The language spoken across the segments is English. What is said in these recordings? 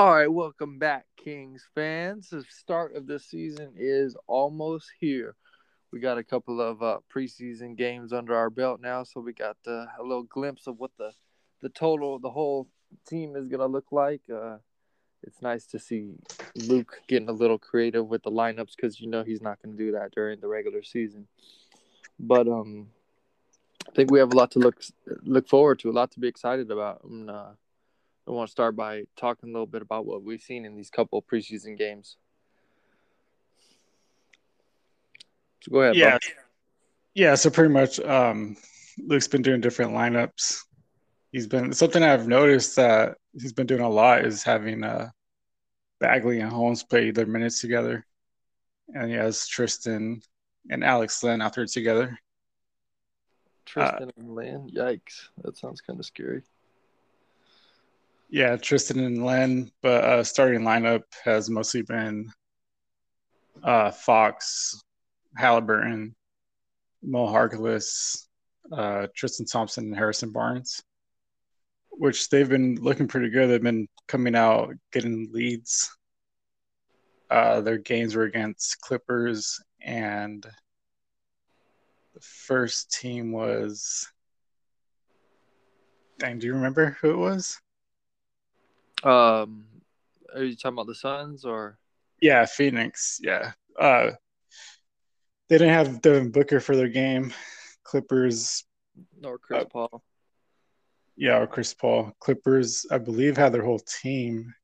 All right, welcome back, Kings fans. The start of the season is almost here. We got a couple of uh, preseason games under our belt now, so we got uh, a little glimpse of what the the total, the whole team is gonna look like. Uh, it's nice to see Luke getting a little creative with the lineups because you know he's not gonna do that during the regular season. But um, I think we have a lot to look look forward to, a lot to be excited about. Uh, I want to start by talking a little bit about what we've seen in these couple preseason games. So go ahead. Yeah. Bob. Yeah, so pretty much um Luke's been doing different lineups. He's been something I've noticed that he's been doing a lot is having uh Bagley and Holmes play their minutes together. And he has Tristan and Alex Len out there together. Tristan and Len. Yikes. That sounds kind of scary. Yeah, Tristan and Len, but uh starting lineup has mostly been uh Fox, Haliburton, Mo Harkless, uh, Tristan Thompson, and Harrison Barnes, which they've been looking pretty good. They've been coming out getting leads. Uh, their games were against Clippers, and the first team was. Dang, do you remember who it was? Um, are you talking about the Suns or? Yeah, Phoenix. Yeah. Uh, they didn't have Devin Booker for their game. Clippers, Nor Chris Uh, Paul? yeah, or Chris Paul. Clippers, I believe, had their whole team.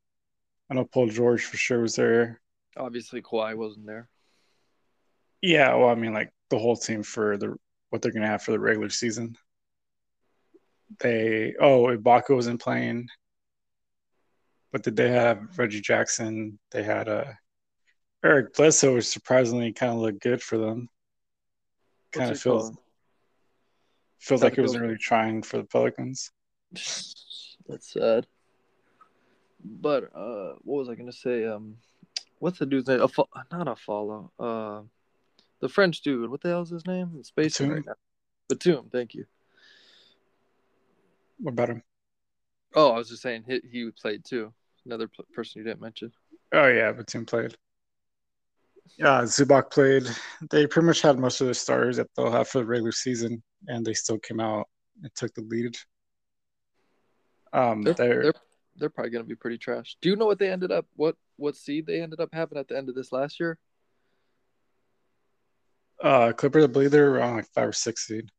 I know Paul George for sure was there. Obviously, Kawhi wasn't there. Yeah, well, I mean, like the whole team for the what they're gonna have for the regular season. They oh, Ibaka wasn't playing, but did they have Reggie Jackson? They had uh, Eric Bledsoe, which surprisingly kind of looked good for them. Kind of feels called? feels like he wasn't really trying for the Pelicans. That's sad. But uh, what was I gonna say? Um, what's the dude's name? A fo- not a follow. Uh, the French dude. What the hell is his name? Batum? right now. Batum. Thank you. What about him? Oh, I was just saying he he played too. Another pl- person you didn't mention. Oh yeah, Batum played. Yeah, Zubac played. They pretty much had most of the starters that they'll have for the regular season, and they still came out and took the lead. Um, They're, they're, they're they're probably gonna be pretty trash. Do you know what they ended up? What what seed they ended up having at the end of this last year? uh, Clippers. I believe they're around like five or six seed.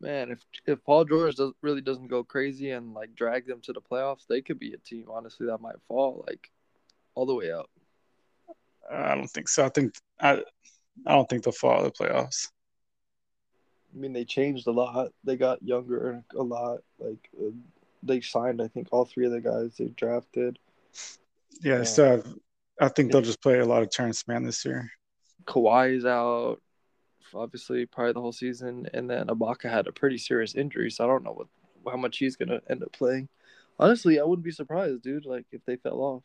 Man, if if Paul George does, really doesn't go crazy and like drag them to the playoffs, they could be a team. Honestly, that might fall like all the way up. I don't think so. I think I, I don't think they'll fall out the playoffs. I mean, they changed a lot. They got younger a lot. Like uh, they signed, I think, all three of the guys they drafted. Yeah, Yeah. so I think they'll just play a lot of Terance Mann this year. Kawhi's out, obviously, probably the whole season, and then Ibaka had a pretty serious injury, so I don't know what how much he's gonna end up playing. Honestly, I wouldn't be surprised, dude. Like if they fell off.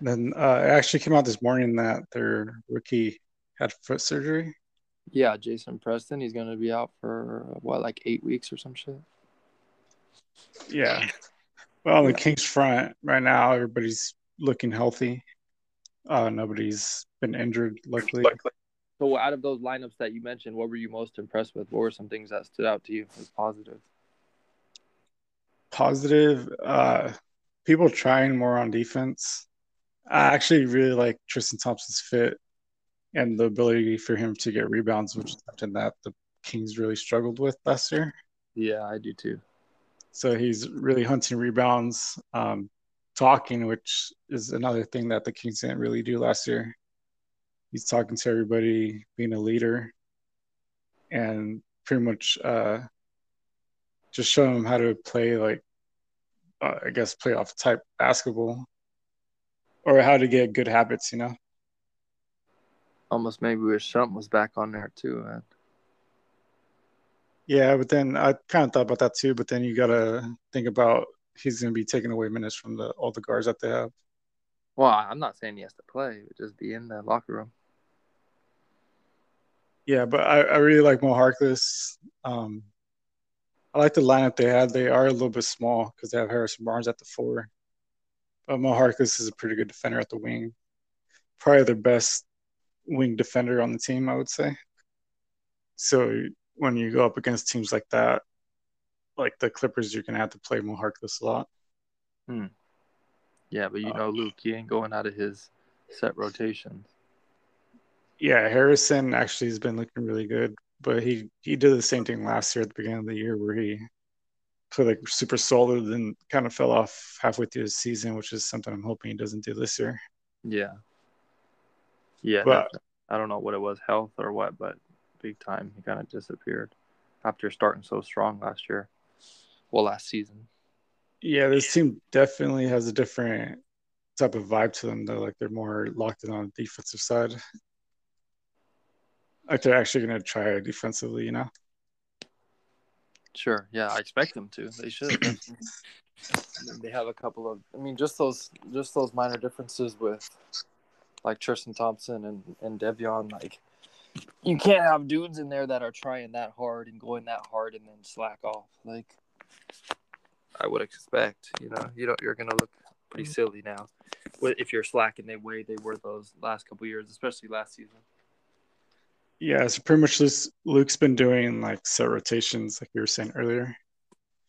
Then uh, it actually came out this morning that their rookie had foot surgery. Yeah, Jason Preston, he's gonna be out for what, like eight weeks or some shit. Yeah. Well, on the. Kings front right now, everybody's looking healthy. Uh, nobody's been injured, luckily. So, out of those lineups that you mentioned, what were you most impressed with? What were some things that stood out to you as positive? Positive. Uh, people trying more on defense. I actually really like Tristan Thompson's fit and the ability for him to get rebounds, which is something that the Kings really struggled with last year. Yeah, I do too. So he's really hunting rebounds, um, talking, which is another thing that the Kings didn't really do last year. He's talking to everybody, being a leader, and pretty much uh, just showing them how to play, like, uh, I guess, playoff type basketball or how to get good habits, you know? Almost maybe wish Shump was back on there too, man. Yeah, but then I kind of thought about that too. But then you got to think about he's going to be taking away minutes from the all the guards that they have. Well, I'm not saying he has to play, but just be in the locker room. Yeah, but I, I really like Mo Harkless. Um, I like the lineup they had. They are a little bit small because they have Harrison Barnes at the four. But Mo Harkless is a pretty good defender at the wing. Probably the best wing defender on the team, I would say. So when you go up against teams like that, like the Clippers, you're gonna have to play Mo Harkless a lot. Hmm. Yeah, but you know, Luke, he ain't going out of his set rotations. Yeah, Harrison actually has been looking really good, but he he did the same thing last year at the beginning of the year where he played like super solid and kind of fell off halfway through the season, which is something I'm hoping he doesn't do this year. Yeah. Yeah, But- I don't know what it was, health or what, but big time he kind of disappeared after starting so strong last year. Well, last season. Yeah, this team definitely has a different type of vibe to them. Though, like they're more locked in on the defensive side. Like they're actually going to try defensively, you know. Sure. Yeah, I expect them to. They should. they have a couple of. I mean, just those, just those minor differences with, like Tristan Thompson and and Davion. Like, you can't have dudes in there that are trying that hard and going that hard and then slack off. Like, I would expect. You know, you don't. You're gonna look pretty mm. silly now, if you're slacking the way they were those last couple years, especially last season. Yeah, so pretty much this Luke's been doing like set rotations, like you were saying earlier.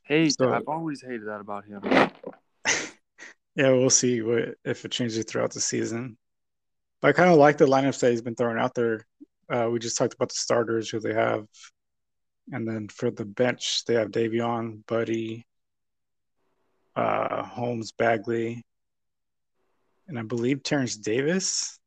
Hey, So- I've always hated that about him. Yeah, we'll see what if it changes throughout the season. But I kind of like the lineups that he's been throwing out there. Uh, we just talked about the starters who they have, and then for the bench they have Davion, Buddy, uh, Holmes, Bagley, and I believe Terrence Davis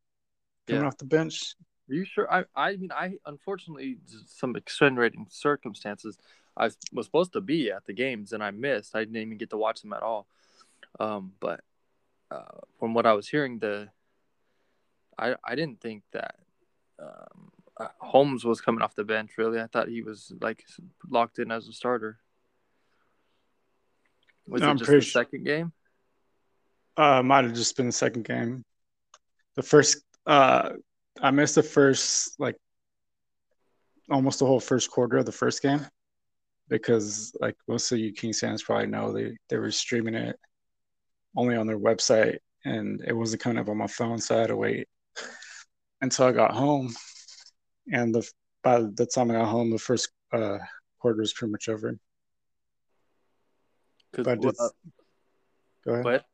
coming Yeah. off the bench. Are you sure? I I mean, I unfortunately some extenuating circumstances. I was supposed to be at the games and I missed. I didn't even get to watch them at all. Um, but uh, from what I was hearing, the I I didn't think that um, uh, Holmes was coming off the bench. Really, I thought he was like locked in as a starter. Was No, it I'm just the su- second game? Uh, might have just been the second game. The first, uh, I missed the first like almost the whole first quarter of the first game because like most of you Kings fans probably know they they were streaming it only on their website and it wasn't coming up on my phone, so I had to wait until I got home. And the by the time I got home, the first uh, quarter was pretty much over. But well, uh, go ahead.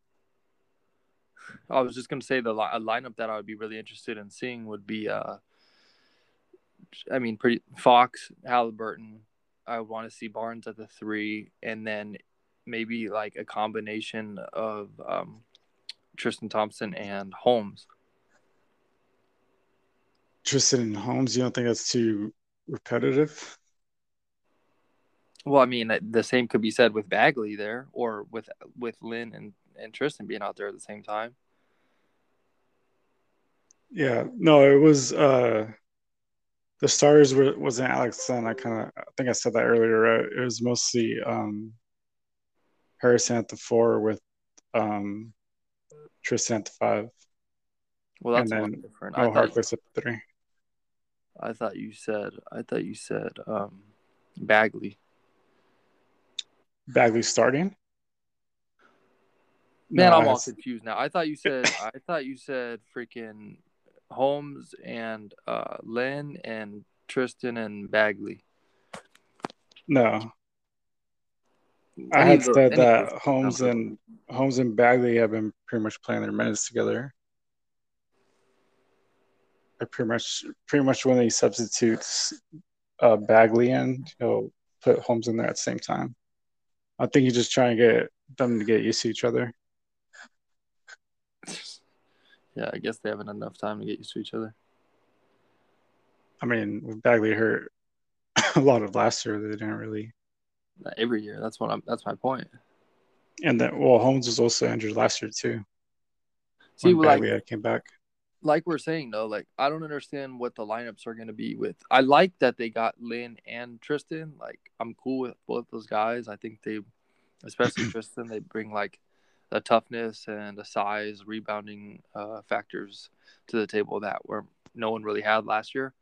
I was just gonna say the li- a lineup that I would be really interested in seeing would be, uh, I mean, pretty Fox, Haliburton. I want to see Barnes at the three, and then maybe like a combination of um, Tristan Thompson and Holmes. Tristan and Holmes, you don't think that's too repetitive? Well, I mean, the same could be said with Bagley there, or with with Len and and Tristan being out there at the same time. Yeah, no, it was uh the starters were wasn't Alex Sun. I kind of I think I said that earlier. Right? It was mostly um Harrison at the four with um Tristan at the five, Well, that's And then different. thought, Harkless at the three. I thought you said I thought you said um, Bagley. Bagley starting. Man, No, I'm all confused now. I thought you said I thought you said freaking Holmes and uh, Len and Tristan and Bagley. No, I Any had said that those Holmes and Holmes and Bagley have been pretty much playing their minutes together. I pretty much pretty much when he substitutes uh, Bagley in, he'll put Holmes in there at the same time. I think he's just trying to get them to get used to each other. Yeah, I guess they haven't enough time to get used to each other. I mean, Bagley hurt a lot of last year, they didn't really. Not every year. That's what I'm. That's my point. And then, well, Holmes was also injured last year too. See, when like Bagley had came back. like we're saying though, like I don't understand what the lineups are going to be with. I like that they got Len and Tristan. Like I'm cool with both those guys. I think they, especially Tristan, they bring like the toughness and the size, rebounding uh, factors to the table that were no one really had last year.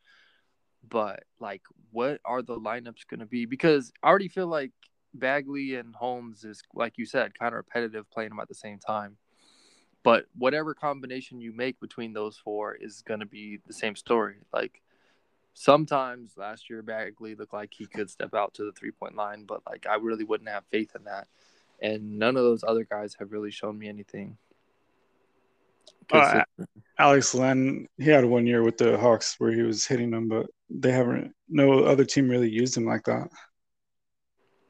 but like, what are the lineups going to be? Because I already feel like Bagley and Holmes is, like you said, kind of repetitive playing them at the same time. But whatever combination you make between those four is going to be the same story. Like sometimes last year Bagley looked like he could step out to the three point line, but like I really wouldn't have faith in that. And none of those other guys have really shown me anything. Uh, Alex Len, he had one year with the Hawks where he was hitting them, but they haven't. No other team really used him like that.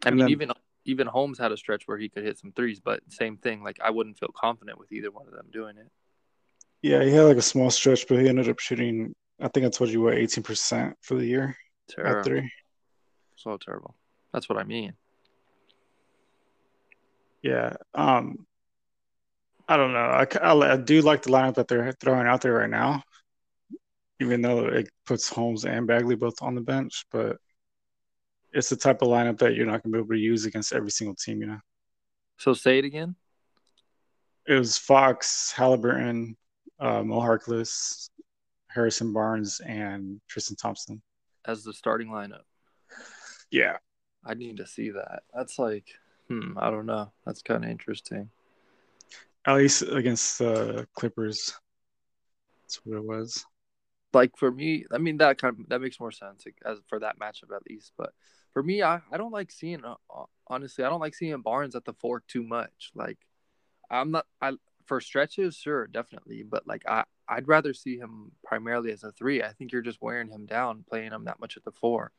I and mean, then, even even Holmes had a stretch where he could hit some threes, but same thing. Like I wouldn't feel confident with either one of them doing it. Yeah, he had like a small stretch, but he ended up shooting. I think I told you what eighteen percent for the year. Terrible. At three. So terrible. That's what I mean. Yeah. Um. I don't know. I, I, I do like the lineup that they're throwing out there right now, even though it puts Holmes and Bagley both on the bench. But it's the type of lineup that you're not going to be able to use against every single team, you know. So say it again. It was Fox, Haliburton, uh, Mo Harkless, Harrison Barnes, and Tristan Thompson as the starting lineup. Yeah, I need to see that. That's like, hmm, I don't know. That's kind of interesting. At least against the uh, Clippers, that's what it was. Like for me, I mean that kind of that makes more sense as for that matchup at least. But for me, I, I don't like seeing uh, uh, honestly, I don't like seeing Barnes at the four too much. Like I'm not I for stretches, sure, definitely, but like I I'd rather see him primarily as a three. I think you're just wearing him down playing him that much at the four.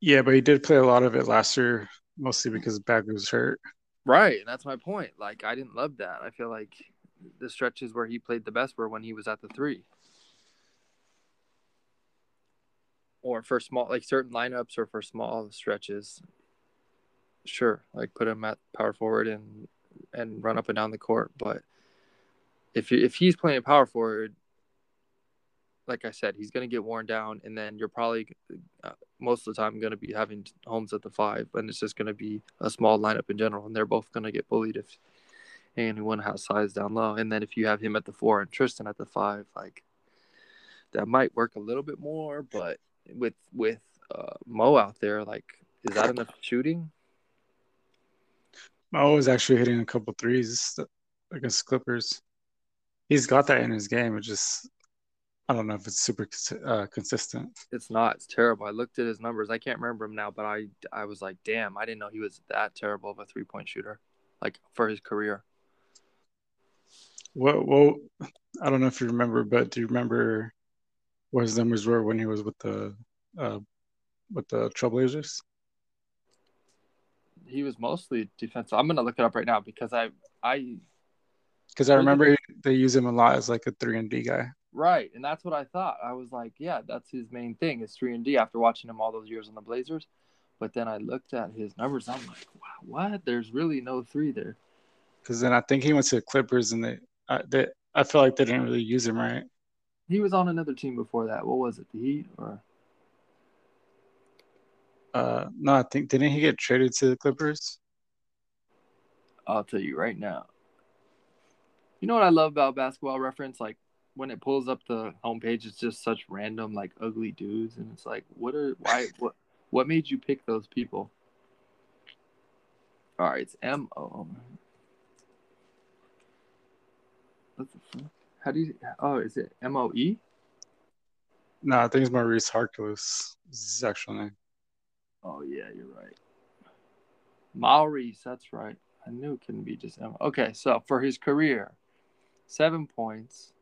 Yeah, but he did play a lot of it last year, mostly because Bagley was hurt. Right, and that's my point. Like I didn't love that. I feel like the stretches where he played the best were when he was at the three. or for small like certain lineups or for small stretches sure like put him at power forward and and run up and down the court but if you if he's playing power forward like I said, he's going to get worn down, and then you're probably uh, most of the time going to be having Holmes at the five, and it's just going to be a small lineup in general, and they're both going to get bullied if anyone has size down low. And then if you have him at the four and Tristan at the five, like that might work a little bit more, but with with uh, Mo out there, like, is that enough shooting? Mo was actually hitting a couple threes against Clippers. He's got that in his game. It just I don't know if it's super uh, consistent. It's not. It's terrible. I looked at his numbers. I can't remember him now, but I I was like, damn, I didn't know he was that terrible of a three point shooter, like for his career. Well, well, I don't know if you remember, but do you remember what his numbers were when he was with the uh, with the Trailblazers? He was mostly defensive. I'm gonna look it up right now because I I because I remember they use him a lot as like a three and D guy. Right, and that's what I thought. I was like, yeah, that's his main thing is three and D. After watching him all those years on the Blazers, but then I looked at his numbers. I'm like, wow, what? There's really no three there. Because then I think he went to the Clippers, and they, uh, they, I feel like they didn't really use him right. He was on another team before that. What was it? The Heat or? Uh, no, I think didn't he get traded to the Clippers? I'll tell you right now. You know what I love about Basketball Reference? Like when it pulls up the homepage, it's just such random, like ugly dudes, and it's like, what are why what what made you pick those people? All right, it's M O. What the fuck? How do you? Oh, is it M O E? No, I think it's Maurice Harkless. Is his actual name. Oh yeah, you're right. Maurice, that's right. I knew it couldn't be just M. Okay, so for his career, seven points,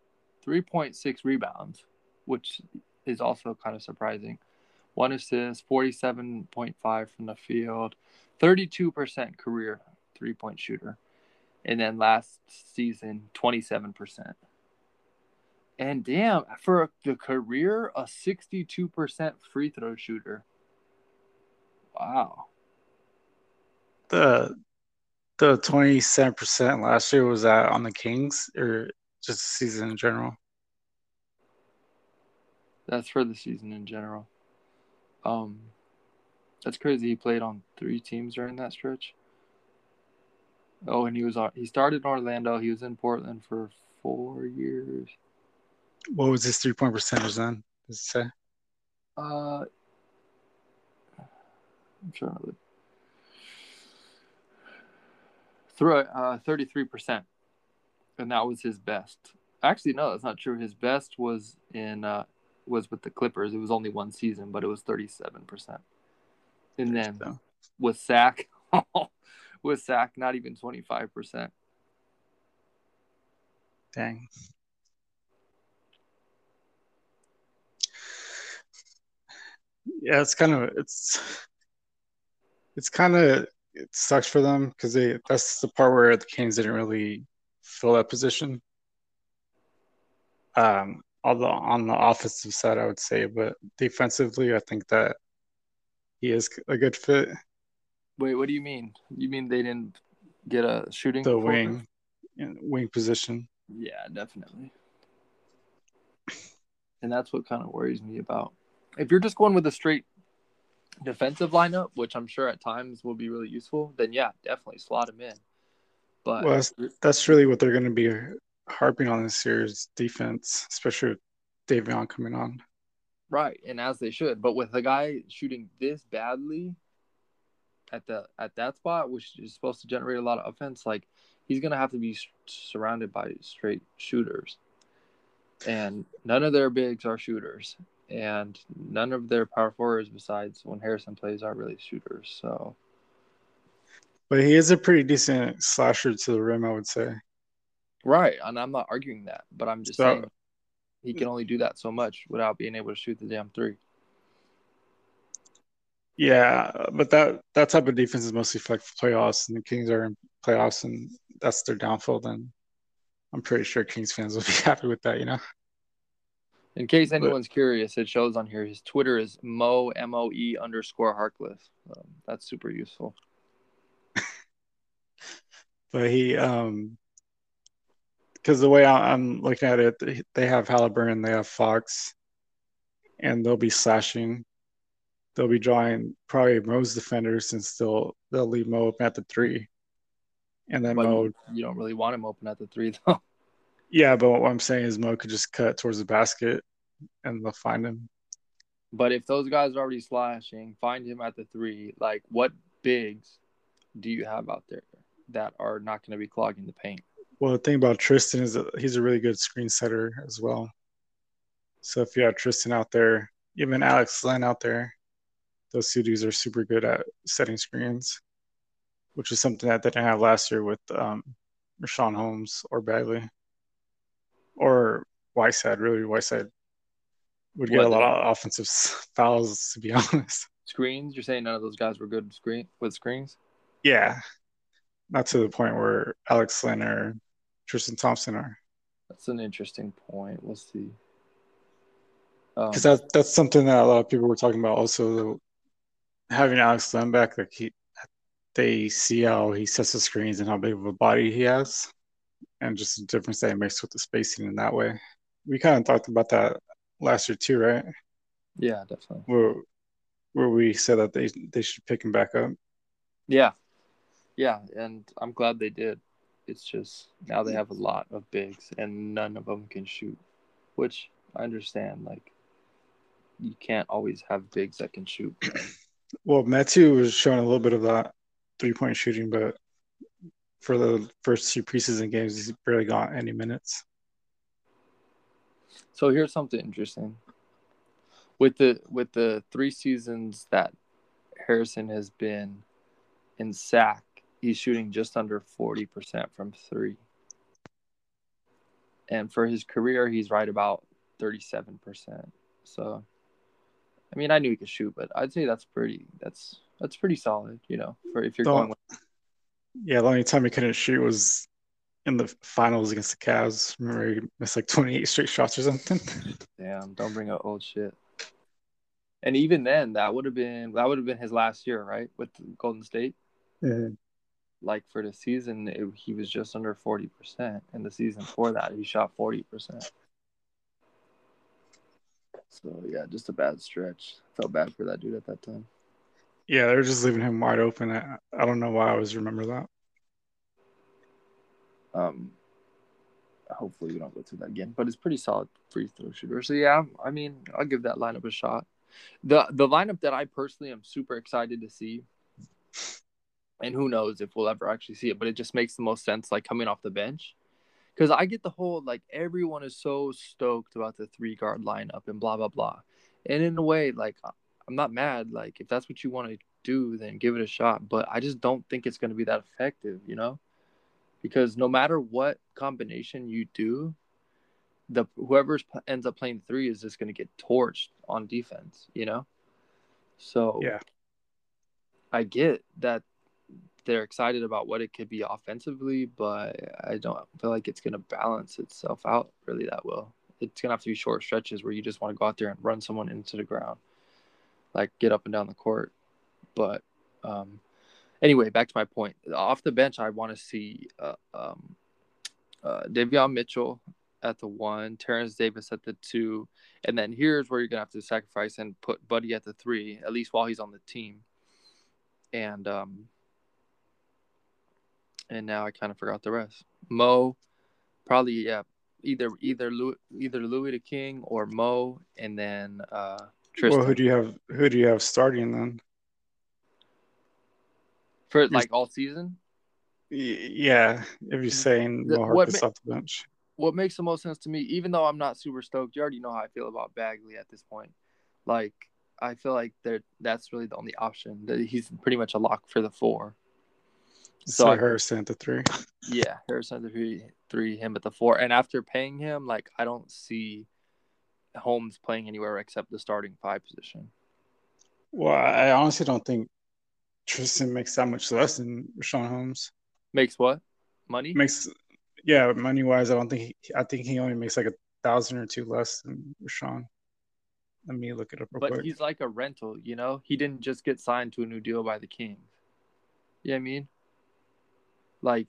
three point six rebounds, which is also kind of surprising. One assist, forty-seven point five from the field, thirty-two percent career three-point shooter, and then last season, twenty-seven percent. And damn, for the career, a 62% free throw shooter. Wow. The the 27% last year was that on the Kings or just the season in general? That's for the season in general. Um that's crazy. He played on three teams during that stretch. Oh, and he was on. He started in Orlando. He was in Portland for four years. What was his three point percentage then? Does it say? Uh, I'm trying to look. Through uh, 33%. And that was his best. Actually, no, that's not true. His best was in uh, was with the Clippers. It was only one season, but it was 37%. And then So, with Sac, with Sac, not even 25%. dang. Yeah, it's kind of it's it's kind of it sucks for them because they that's the part where the Canes didn't really fill that position. Um, although on the offensive side, I would say, but defensively, I think that he is a good fit. Wait, what do you mean? You mean they didn't get a shooting? The wing, wing position. Yeah, definitely. And that's what kind of worries me about. If you're just going with a straight defensive lineup, which I'm sure at times will be really useful, then yeah, definitely slot him in. But Well, that's, that's really what they're going to be harping on this year's defense, especially with Davion coming on. right, and as they should. But with a guy shooting this badly at the at that spot, which is supposed to generate a lot of offense, like he's gonna have to be surrounded by straight shooters, and none of their bigs are shooters, and none of their power forwards, besides when Harrison plays, are really shooters. So But he is a pretty decent slasher to the rim, I would say. right, and I'm not arguing that, but I'm just So- saying he can only do that so much without being able to shoot the damn three. Yeah, but that that type of defense is mostly for like playoffs, and the Kings are in playoffs, and that's their downfall. Then I'm pretty sure Kings fans will be happy with that, you know. In case But- anyone's curious, it shows on here. His Twitter is mo m o e underscore Harkless. Um, that's super useful. But he, um, because the way I'm looking at it, they- have Haliburton, they have Fox, and they'll be slashing. They'll be drawing probably Mo's defenders, since they'll they'll leave Mo open at the three, and then But Mo you, you don't really want him open at the three though. Yeah, but what I'm saying is Mo could just cut towards the basket and they'll find him. But if those guys are already slashing, find him at the three. Like, what bigs do you have out there that are not going to be clogging the paint? Well, the thing about Tristan is that he's a really good screen setter as well. So if you have Tristan out there, even Alex Len out there, those two dudes are super good at setting screens, which is something that they didn't have last year with um, Richaun Holmes or Bagley or Whiteside. Really, Whiteside would get What, a lot of offensive fouls, to be honest. Screens? You're saying none of those guys were good screen with screens? Yeah, not to the point where Alex Len or Tristan Thompson are. That's an interesting point. We'll see. Um, because that that's something that a lot of people were talking about. Also, having Alex Len back, like he, they see how he sets the screens and how big of a body he has, and just the difference that it makes with the spacing in that way. We kind of talked about that last year too, right? yeah, definitely. Where where we said that they they should pick him back up. Yeah. Yeah, and I'm glad they did. It's just now they have a lot of bigs and none of them can shoot, which I understand. Like, you can't always have bigs that can shoot. Well, Matthew was showing a little bit of that three point shooting, but for the first two preseason games, he's barely got any minutes. So here's something interesting. With the with the three seasons that Harrison has been in Sac, he's shooting just under forty percent from three. And for his career, he's right about thirty-seven percent. So, I mean, I knew he could shoot, but I'd say that's pretty. That's that's pretty solid, you know, for if you're Don't- going. With, Yeah, the only time he couldn't shoot was in the finals against the Cavs. Remember, he missed like 28 straight shots or something. damn, don't bring up old shit. And even then, that would have been that would have been his last year, right, with Golden State. Like for the season it, he was just under 40% and the season before that he shot 40% so yeah just a bad stretch. Felt bad for that dude at that time. Yeah, they're just leaving him wide open. I, I don't know why I always remember that. um hopefully we don't go through that again but it's pretty solid free throw shooter. So yeah i mean i'll give that lineup a shot. The the lineup that I personally am super excited to see, and who knows if we'll ever actually see it, but it just makes the most sense like coming off the bench. Because I get the whole like everyone is so stoked about the three guard lineup and blah blah blah. And in a way, like I'm not mad. Like if that's what you want to do, then give it a shot. But I just don't think it's gonna be that effective, you know? Because no matter what combination you do, the whoever ends up playing three is just going to get torched on defense, you know. So yeah, I get that they're excited about what it could be offensively, but I don't feel like it's going to balance itself out really that well. It's going to have to be short stretches where you just want to go out there and run someone into the ground, like get up and down the court. But um, anyway, back to my point. Off the bench, I want to see uh, um, uh, Davion Mitchell at the one, Terrence Davis at the two, and then here's where you're gonna have to sacrifice and put Buddy at the three, at least while he's on the team. And um, and now I kind of forgot the rest. Mo, probably yeah, either either Louis, either Louis the King or Mo, and then uh, Tristan. Well, who do you have? Who do you have starting then? For like all season? Yeah, if you're saying Mo Harkless off the bench what makes the most sense to me, even though I'm not super stoked, you already know how I feel about Bagley at this point. Like, I feel like there that's really the only option. That he's pretty much a lock for the four. So, so Harrison at the three. Yeah, Harrison at the three, three, him at the four. And after paying him, like I don't see Holmes playing anywhere except the starting five position. Well, I honestly don't think Tristan makes that much less than Richaun Holmes. Makes what? Money? Makes yeah, money wise, I don't think he, I think he only makes like a thousand or two less than Richaun. Let me look it up but quick. he's like a rental, you know. He didn't just get signed to a new deal by the Kings. You know I mean? Like,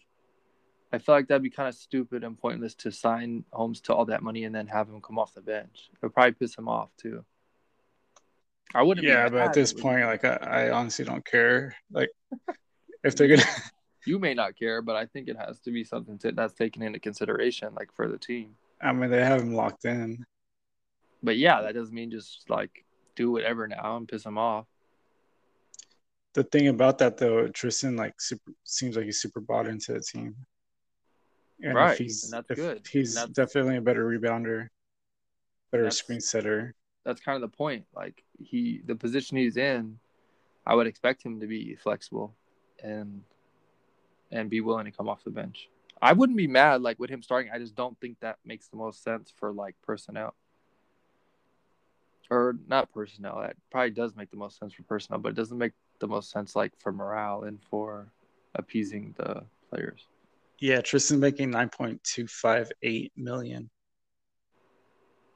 I feel like that'd be kind of stupid and pointless to sign Holmes to all that money and then have him come off the bench. It would probably piss him off too. I wouldn't. Yeah, but at this point, like, I, I honestly don't care. Like, if they're gonna you may not care, but I think it has to be something to, that's taken into consideration, like for the team. I mean, they have him locked in. But yeah, that doesn't mean just like do whatever now and piss him off. The thing about that though, Tristan like super seems like he's super bought into the team. And right, he's, and that's good. He's that's, definitely a better rebounder, better screen setter. That's kind of the point. Like he, the position he's in, I would expect him to be flexible, and and be willing to come off the bench. I wouldn't be mad like with him starting. I just don't think that makes the most sense for like personnel. Or not personnel. That probably does make the most sense for personnel, but it doesn't make the most sense like for morale and for appeasing the players. Yeah, Tristan making nine point two five eight million.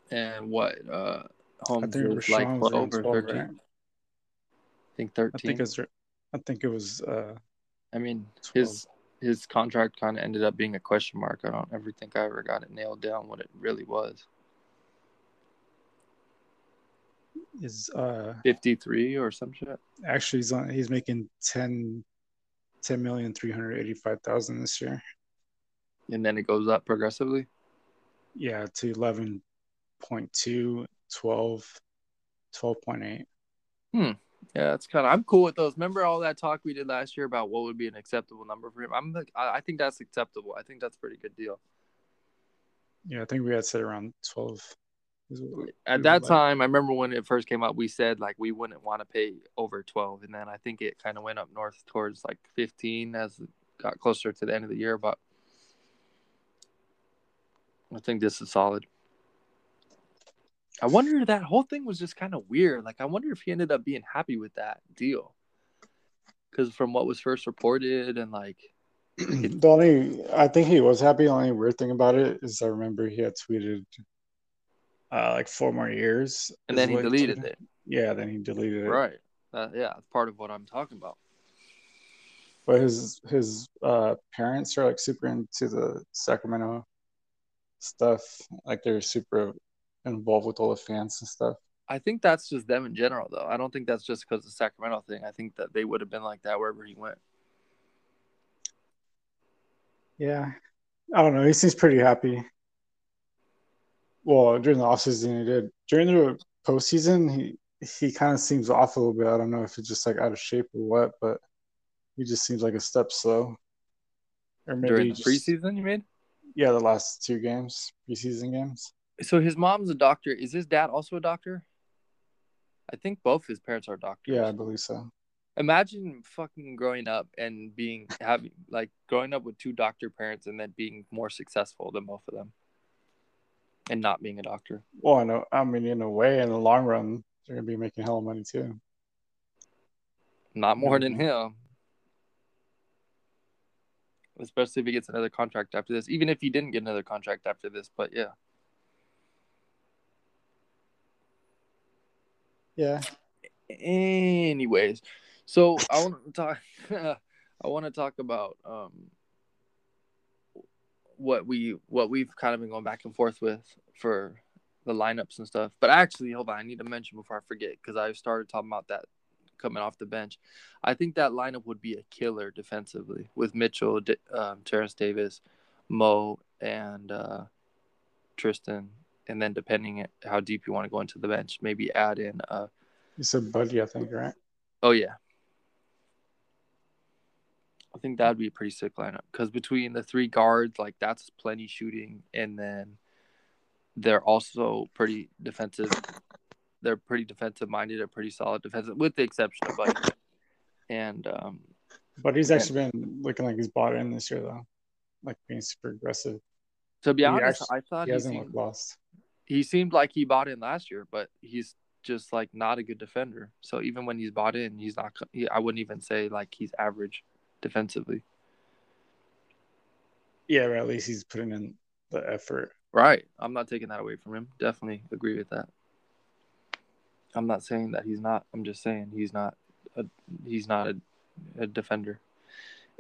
And what uh Holmes was like over thirteen. Right? I think thirteen. I think it was I think it was uh I mean, 12. his his contract kind of ended up being a question mark. I don't ever think I ever got it nailed down what it really was. Is uh 53 or some shit. Actually, he's on. He's making 10, 10 million three hundred eighty five thousand this year. And then it goes up progressively. Yeah, to 11.2, 12, 12.8. Hmm. Yeah, it's kind of. I'm cool with those. Remember all that talk we did last year about what would be an acceptable number for him? I'm like, I think that's acceptable. I think that's a pretty good deal. Yeah, I think we had said around twelve. At that like. time, I remember when it first came out, we said like we wouldn't want to pay over twelve, and then I think it kind of went up north towards like fifteen as it got closer to the end of the year. But I think this is solid. I wonder if that whole thing was just kind of weird. Like, I wonder if he ended up being happy with that deal. Because from what was first reported, and like, the only I think he was happy. The only weird thing about it is I remember he had tweeted uh, like four more years, and then he deleted it. Yeah, then he deleted it. Right. Uh, yeah, that's part of what I'm talking about. But his his uh, parents are like super into the Sacramento stuff. Like they're super involved with all the fans and stuff. I think that's just them in general, though. I don't think that's just because of the Sacramento thing. I think that they would have been like that wherever he went. Yeah, I don't know. He seems pretty happy. Well, during the offseason, he did. During the postseason, he he kind of seems off a little bit. I don't know if it's just like out of shape or what, but he just seems like a step slow. Or maybe during just, preseason, you mean? Yeah, the last two games, preseason games. So his mom's a doctor. Is his dad also a doctor? I think both his parents are doctors. Yeah, I believe so. Imagine fucking growing up and being having like growing up with two doctor parents and then being more successful than both of them, and not being a doctor. Well, I know. I mean, in a way, in the long run, they're gonna be making hell of money too. Not more than him. Especially if he gets another contract after this. Even if he didn't get another contract after this, but yeah. Yeah. Anyways, so I want to talk. I want to talk about um, what we what we've kind of been going back and forth with for the lineups and stuff. But actually, hold on, I need to mention before I forget because I started talking about that coming off the bench. I think that lineup would be a killer defensively with Mitchell, um, Terrence Davis, Mo, and uh, Tristan. And then depending how deep you want to go into the bench, maybe add in. Uh, you said Buddy, I think, right? Oh yeah. I think that'd be a pretty sick lineup because between the three guards, like that's plenty shooting, and then they're also pretty defensive. They're pretty defensive minded. They're pretty solid defensive, with the exception of Buddy. And um, but he's actually and, been looking like he's bought in this year, though, like being super aggressive. To be he honest, actually, I thought he, he hasn't seemed, lost. He seemed like he bought in last year, but he's just like not a good defender. So even when he's bought in, he's not. He, I wouldn't even say like he's average defensively. Yeah, or at least he's putting in the effort. Right. I'm not taking that away from him. Definitely agree with that. I'm not saying that he's not. I'm just saying he's not. A, he's not a, a defender.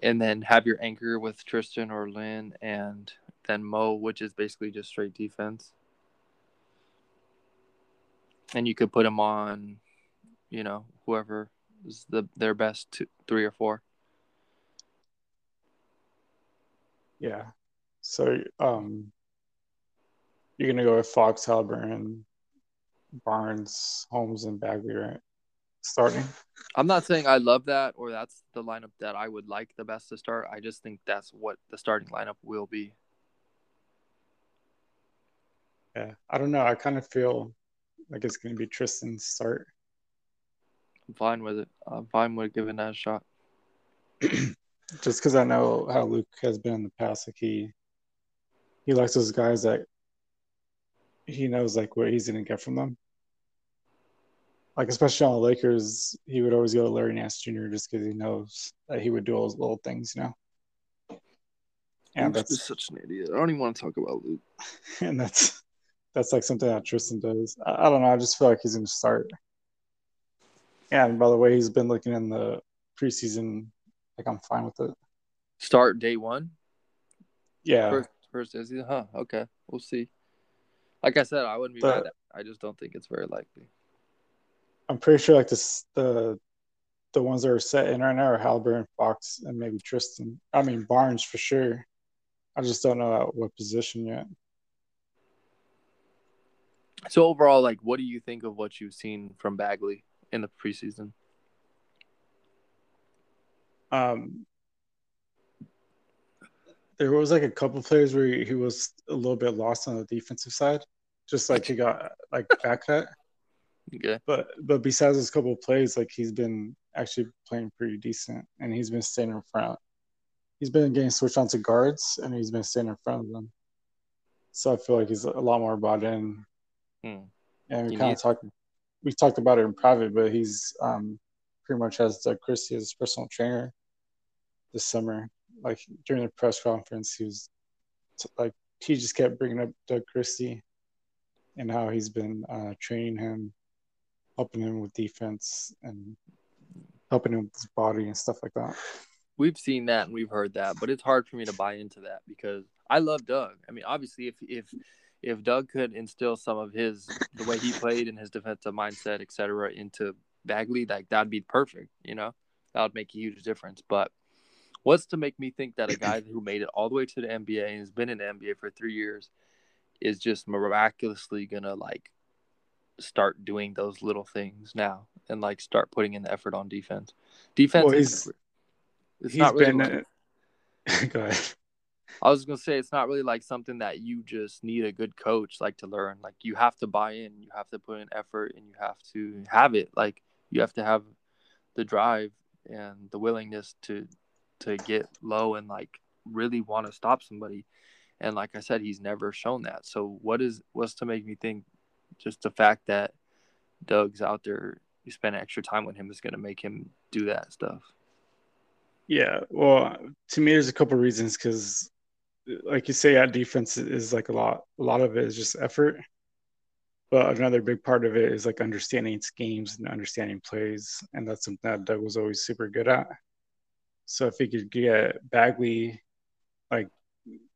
And then have your anchor with Tristan or Len, and then Mo, which is basically just straight defense. And you could put him on, you know, whoever is the their best two, three or four. Yeah. So um you're gonna go with Fox, Haliburton, Barnes, Holmes, and Bagley, right? Starting. I'm not saying I love that or that's the lineup that I would like the best to start. I just think that's what the starting lineup will be. Yeah, I don't know. I kind of feel like it's gonna be Tristan's start. I'm fine with it. I'm fine with giving that a shot. just because I know how Luke has been in the past, like he he likes those guys that he knows like what he's gonna get from them. Like especially on the Lakers, he would always go to Larry Nance Jr. just because he knows that he would do all those little things, you know. And Luke's that's such an idiot. I don't even want to talk about Luke. And that's that's like something that Tristan does. I, I don't know. I just feel like he's gonna start. And by the way, he's been looking in the preseason like I'm fine with it. Start day one. Yeah. First, first is huh? Okay, we'll see. Like I said, I wouldn't be but, mad. I just don't think it's very likely. I'm pretty sure like this the the ones that are set in right now are Haliburton, Fox, and maybe Tristan. I mean Barnes for sure. I just don't know at what position yet. So overall, like, what do you think of what you've seen from Bagley in the preseason? Um, there was like a couple players where he, was a little bit lost on the defensive side, just like he got like back cut. Okay. But but besides those couple plays, like he's been actually playing pretty decent, and he's been staying in front. He's been getting switched onto guards, and he's been staying in front of them. So I feel like he's a lot more bought in. Hmm. And we kind of talked, we talked about it in private, but he's um, pretty much has Doug Christie as his personal trainer this summer. Like during the press conference, he was like he just kept bringing up Doug Christie and how he's been uh, training him, helping him with defense and helping him with his body and stuff like that. We've seen that and we've heard that, but it's hard for me to buy into that because I love Doug. I mean, obviously, if if if Doug could instill some of his the way he played and his defensive mindset, etc., into Bagley, like that'd be perfect. You know, that would make a huge difference. But What's to make me think that a guy who made it all the way to the NBA and has been in the NBA for three years is just miraculously gonna like start doing those little things now and like start putting in the effort on defense. Defense Well, is he's- it's he's not really been. like- uh, go ahead. I was gonna say it's not really like something that you just need a good coach like to learn. Like you have to buy in, you have to put in effort, and you have to have it. Like you have to have the drive and the willingness to to get low and like really want to stop somebody. And like I said, he's never shown that. So what is what's to make me think just the fact that Doug's out there, you spend extra time with him is gonna make him do that stuff. Yeah, well, to me, there's a couple reasons because, like you say, that defense is like a lot. A lot of it is just effort, but another big part of it is like understanding schemes and understanding plays, and that's something that Doug was always super good at. So if he could get Bagley, like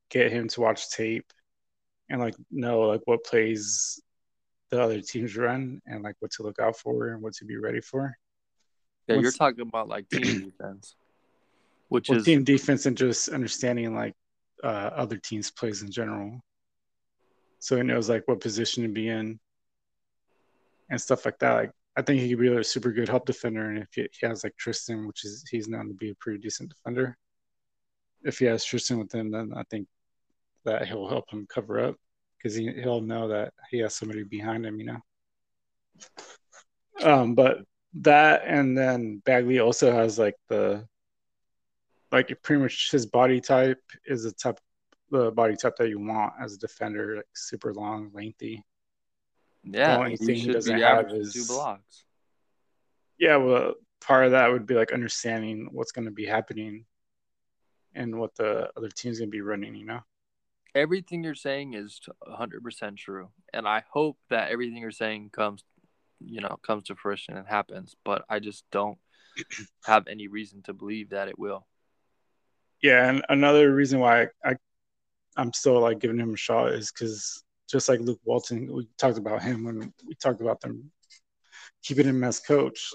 get him to watch tape, and like know like what plays the other teams run and like what to look out for and what to be ready for. Yeah, you're talking about like team defense, which well, is team defense and just understanding like uh, other teams' plays in general. So he knows like what position to be in and stuff like that. Like I think he could be a super good help defender, and if he, has like Tristan, which is he's known to be a pretty decent defender. If he has Tristan with him, then I think that he'll help him cover up because he he'll know that he has somebody behind him, you know. Um, but that and then Bagley also has like the like pretty much his body type is the type the body type that you want as a defender, like super long, lengthy. Yeah, only he thing he should doesn't be have is- two blocks. Yeah, well, part of that would be like understanding what's going to be happening and what the other team's going to be running. You know. Everything you're saying is 100% true, and I hope that everything you're saying comes, you know, comes to fruition and happens. But I just don't have any reason to believe that it will. Yeah, and another reason why I, I'm still like giving him a shot is because just like Luke Walton, we talked about him when we talked about them keeping him as coach.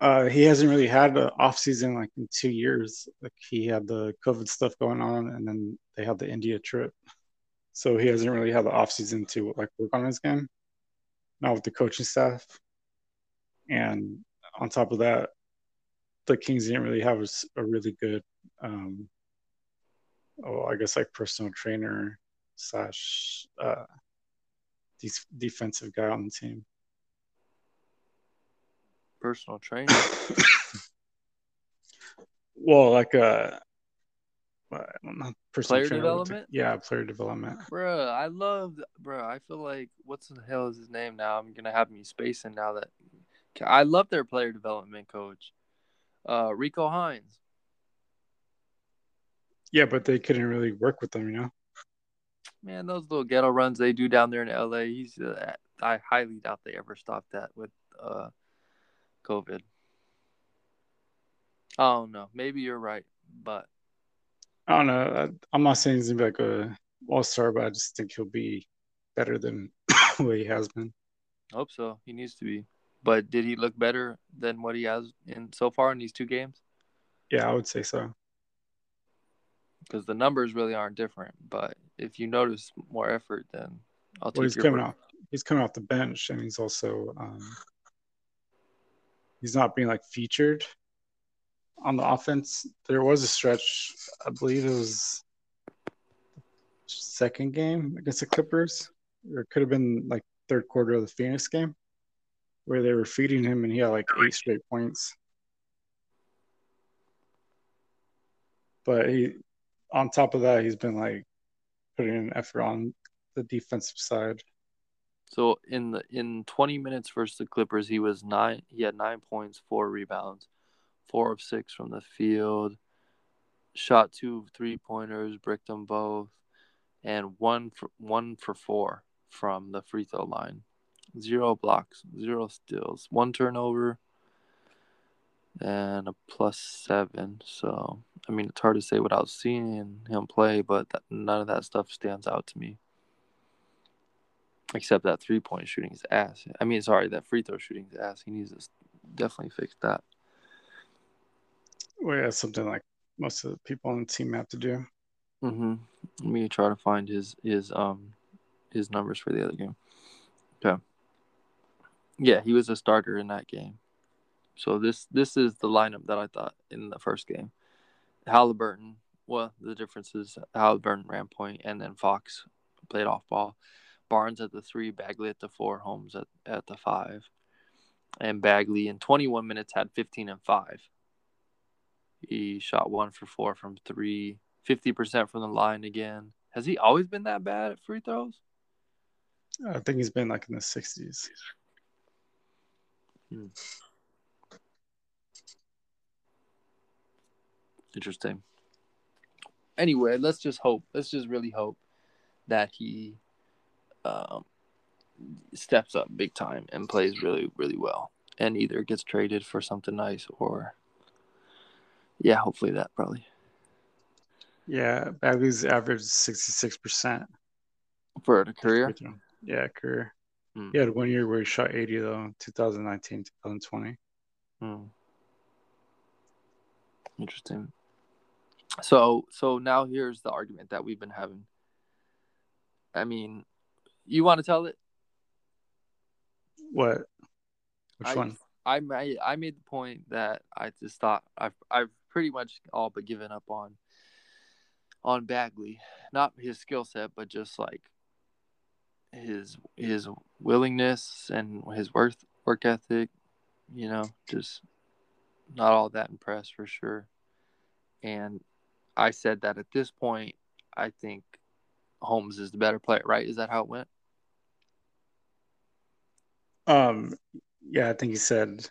Uh, he hasn't really had an off season like in two years. Like he had the COVID stuff going on, and then they had the India trip, so he hasn't really had the off season to like work on his game. Not with the coaching staff, and on top of that, the Kings didn't really have a really good um oh i guess like personal trainer slash uh def- defensive guy on the team Personal trainer. well like uh uh, not personal Player trainer, development? yeah player development Bro, I love, bro. I feel like what's the hell is his name now? I'm gonna have me spacing now that I love their player development coach, uh, Rico Hines. yeah but they couldn't really work with them you know Man, those little ghetto runs they do down there in LA, he's. Uh, I highly doubt they ever stopped that with uh, COVID. Oh no, maybe you're right, but i don't know I, i'm not saying he's gonna be like a all-star but i just think he'll be better than what he has been hope so. He needs to be. But did he look better than what he has in so far in these two games? yeah i would say so because the numbers really aren't different. But if you notice more effort, then I'll take well he's your coming word. off he's coming off the bench and he's also um he's not being like featured on the offense. There was a stretch, I believe it was second game against the Clippers, or it could have been like third quarter of the Phoenix game, where they were feeding him and he had like eight straight points. But he, on top of that, he's been like putting an effort on the defensive side. So in the in 20 minutes versus the Clippers, he was nine. He had nine points, four rebounds, four of six from the field. Shot two three pointers, bricked them both, and one for one for four from the free throw line. Zero blocks, zero steals, one turnover, and a plus seven. So I mean, it's hard to say without seeing him play, but that, none of that stuff stands out to me. Except that three point shooting is ass. I mean, sorry, that free throw shooting is ass. He needs to definitely fix that. Well, yeah, something like most of the people on the team have to do. Mm-hmm. Let me try to find his his um his numbers for the other game. Okay. Yeah, he was a starter in that game. So this this is the lineup that I thought in the first game. Haliburton. Well, the difference is Haliburton ran point, and then Fox played off ball. Barnes at the three, Bagley at the four, Holmes at, at the five. And Bagley in 21 minutes had 15 and five. He shot one for four from three, 50% from the line again. Has he always been that bad at free throws? I think he's been like in the 60s. Hmm. Interesting. Anyway, let's just hope. Let's just really hope that he um, steps up big time and plays really, really well, and either gets traded for something nice or, yeah, hopefully that probably. Yeah, Bagley's average sixty six percent for a career. Yeah, career. Hmm. He had one year where he shot eighty though, 2019, 2020. Hmm. Interesting. So so now here's the argument that we've been having. I mean, you want to tell it? What? Which I, one? I made I made the point that I just thought I've I've pretty much all but given up on on Bagley, not his skill set, but just like his his willingness and his work work ethic. You know, just not all that impressed for sure. And I said that at this point, I think Holmes is the better player, right? Is that how it went? Um, yeah, I think he said.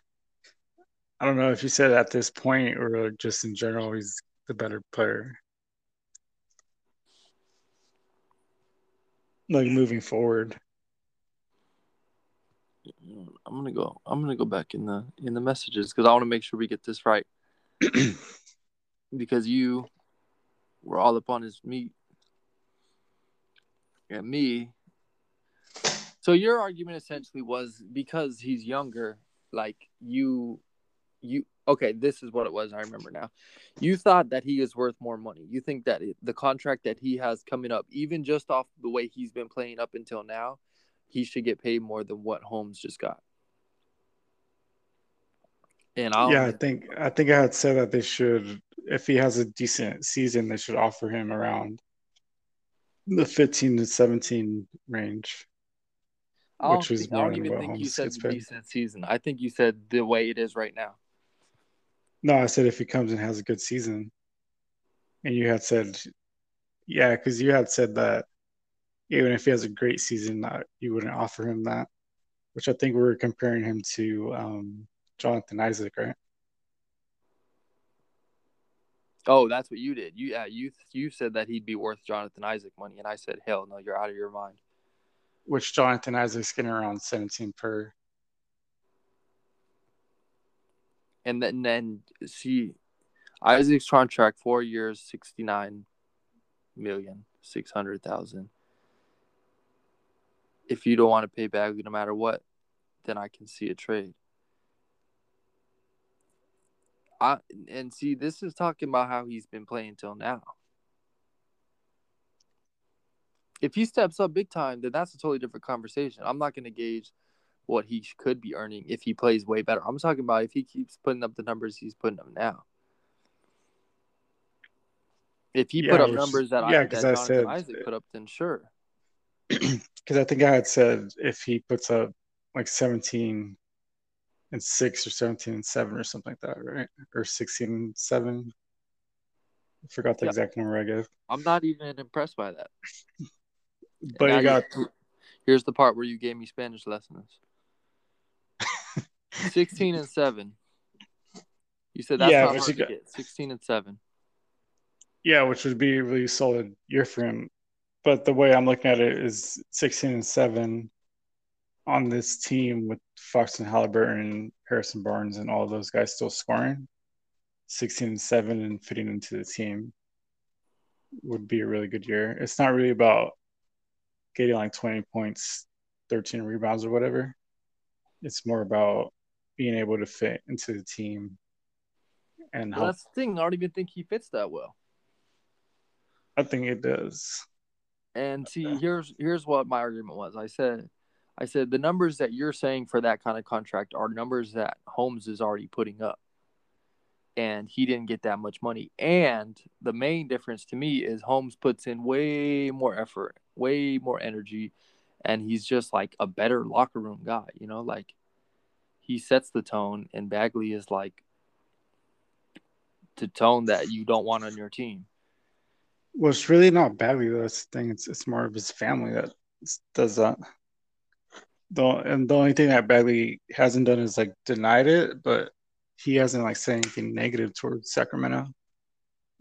I don't know if you said at this point or just in general, he's the better player. Like moving forward. I'm gonna go. I'm gonna go back in the in the messages because I want to make sure we get this right. because you were all up on his meat and me. So your argument essentially was because he's younger, like you, you. Okay, this is what it was. I remember now. You thought that he is worth more money. You think that the contract that he has coming up, even just off the way he's been playing up until now, he should get paid more than what Holmes just got. And I'll, yeah, I think I think I had said that they should, if he has a decent season, they should offer him around the 15 to 17 range. I which was I don't even think you said decent season. I think you said the way it is right now. No, I said if he comes and has a good season. And you had said, yeah, because you had said that even if he has a great season, that you wouldn't offer him that, which I think we were comparing him to um, Jonathan Isaac, right? Oh, that's what you did. You yeah, you you said that he'd be worth Jonathan Isaac money, and I said, hell no, you're out of your mind. Which Jonathan Isaac's getting around 17 per. And then then see, Isaac's contract four years, 69 million, 600,000. If you don't want to pay Bagley no matter what, then I can see a trade. I and see this is talking about how he's been playing till now. If he steps up big time, then that's a totally different conversation. I'm not going to gauge what he could be earning if he plays way better. I'm talking about if he keeps putting up the numbers he's putting up now. If he yeah, put up numbers that, yeah, I, that I said, Isaac put up, then sure. Because I think I had said if he puts up like 17 and six or 17 and seven or something like that, right? Or 16 and seven. I forgot the yeah. exact number I gave. I'm not even impressed by that. but you got. here's the part where you gave me Spanish lessons 16 and seven. You said that's yeah, not hard got... 16 and seven. Yeah, which would be a really solid year for him. But the way I'm looking at it is 16 and seven on this team with Fox and Haliburton, Harrison Barnes, and all those guys still scoring, 16 and 7 and fitting into the team would be a really good year. It's not really about getting like 20 points, 13 rebounds, or whatever. It's more about being able to fit into the team. And well, that's the thing. I don't even think he fits that well. I think it does. And see, here's here's what my argument was. I said I said the numbers that you're saying for that kind of contract are numbers that Holmes is already putting up. And he didn't get that much money. And the main difference to me is Holmes puts in way more effort, way more energy, and he's just like a better locker room guy, you know, like he sets the tone and Bagley is like the tone that you don't want on your team. Well, it's really not Bagley. That's the thing. It's it's more of his family that does that. The and the only thing that Bagley hasn't done is like denied it, but he hasn't like said anything negative towards Sacramento.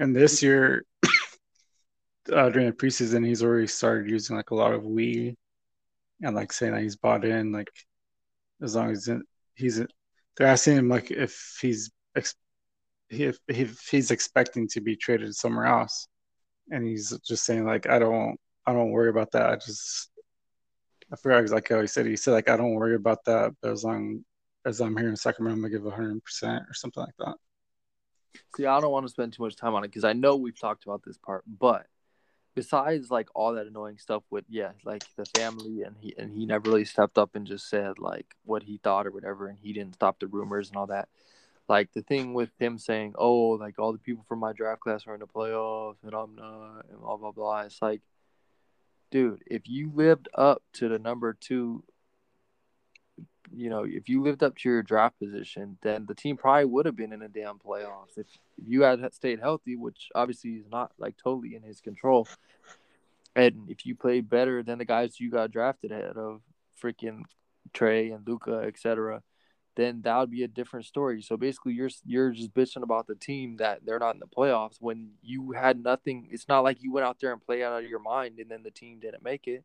And this year, uh, during the preseason, he's already started using like a lot of we, and like saying that he's bought in. Like as long as he's, they're asking him like if he's if, if he's expecting to be traded somewhere else, and he's just saying like I don't I don't worry about that. I just I forgot exactly how he said. It. He said like I don't worry about that, but as long as I'm here in Sacramento, I'm gonna give 100 percent or something like that. See, I don't want to spend too much time on it because I know we've talked about this part, but besides like all that annoying stuff with yeah, like the family and he and he never really stepped up and just said like what he thought or whatever, and he didn't stop the rumors and all that. Like the thing with him saying, "Oh, like all the people from my draft class are in the playoffs and I'm not," and blah blah blah. It's like, dude, if you lived up to the number two, you know, if you lived up to your draft position, then the team probably would have been in the damn playoffs. If, if you had stayed healthy, which obviously is not like totally in his control, and if you played better than the guys you got drafted ahead of, freaking Trae and Luka, etc then that would be a different story. So basically, you're you're just bitching about the team that they're not in the playoffs when you had nothing. It's not like you went out there and played out of your mind, and then the team didn't make it.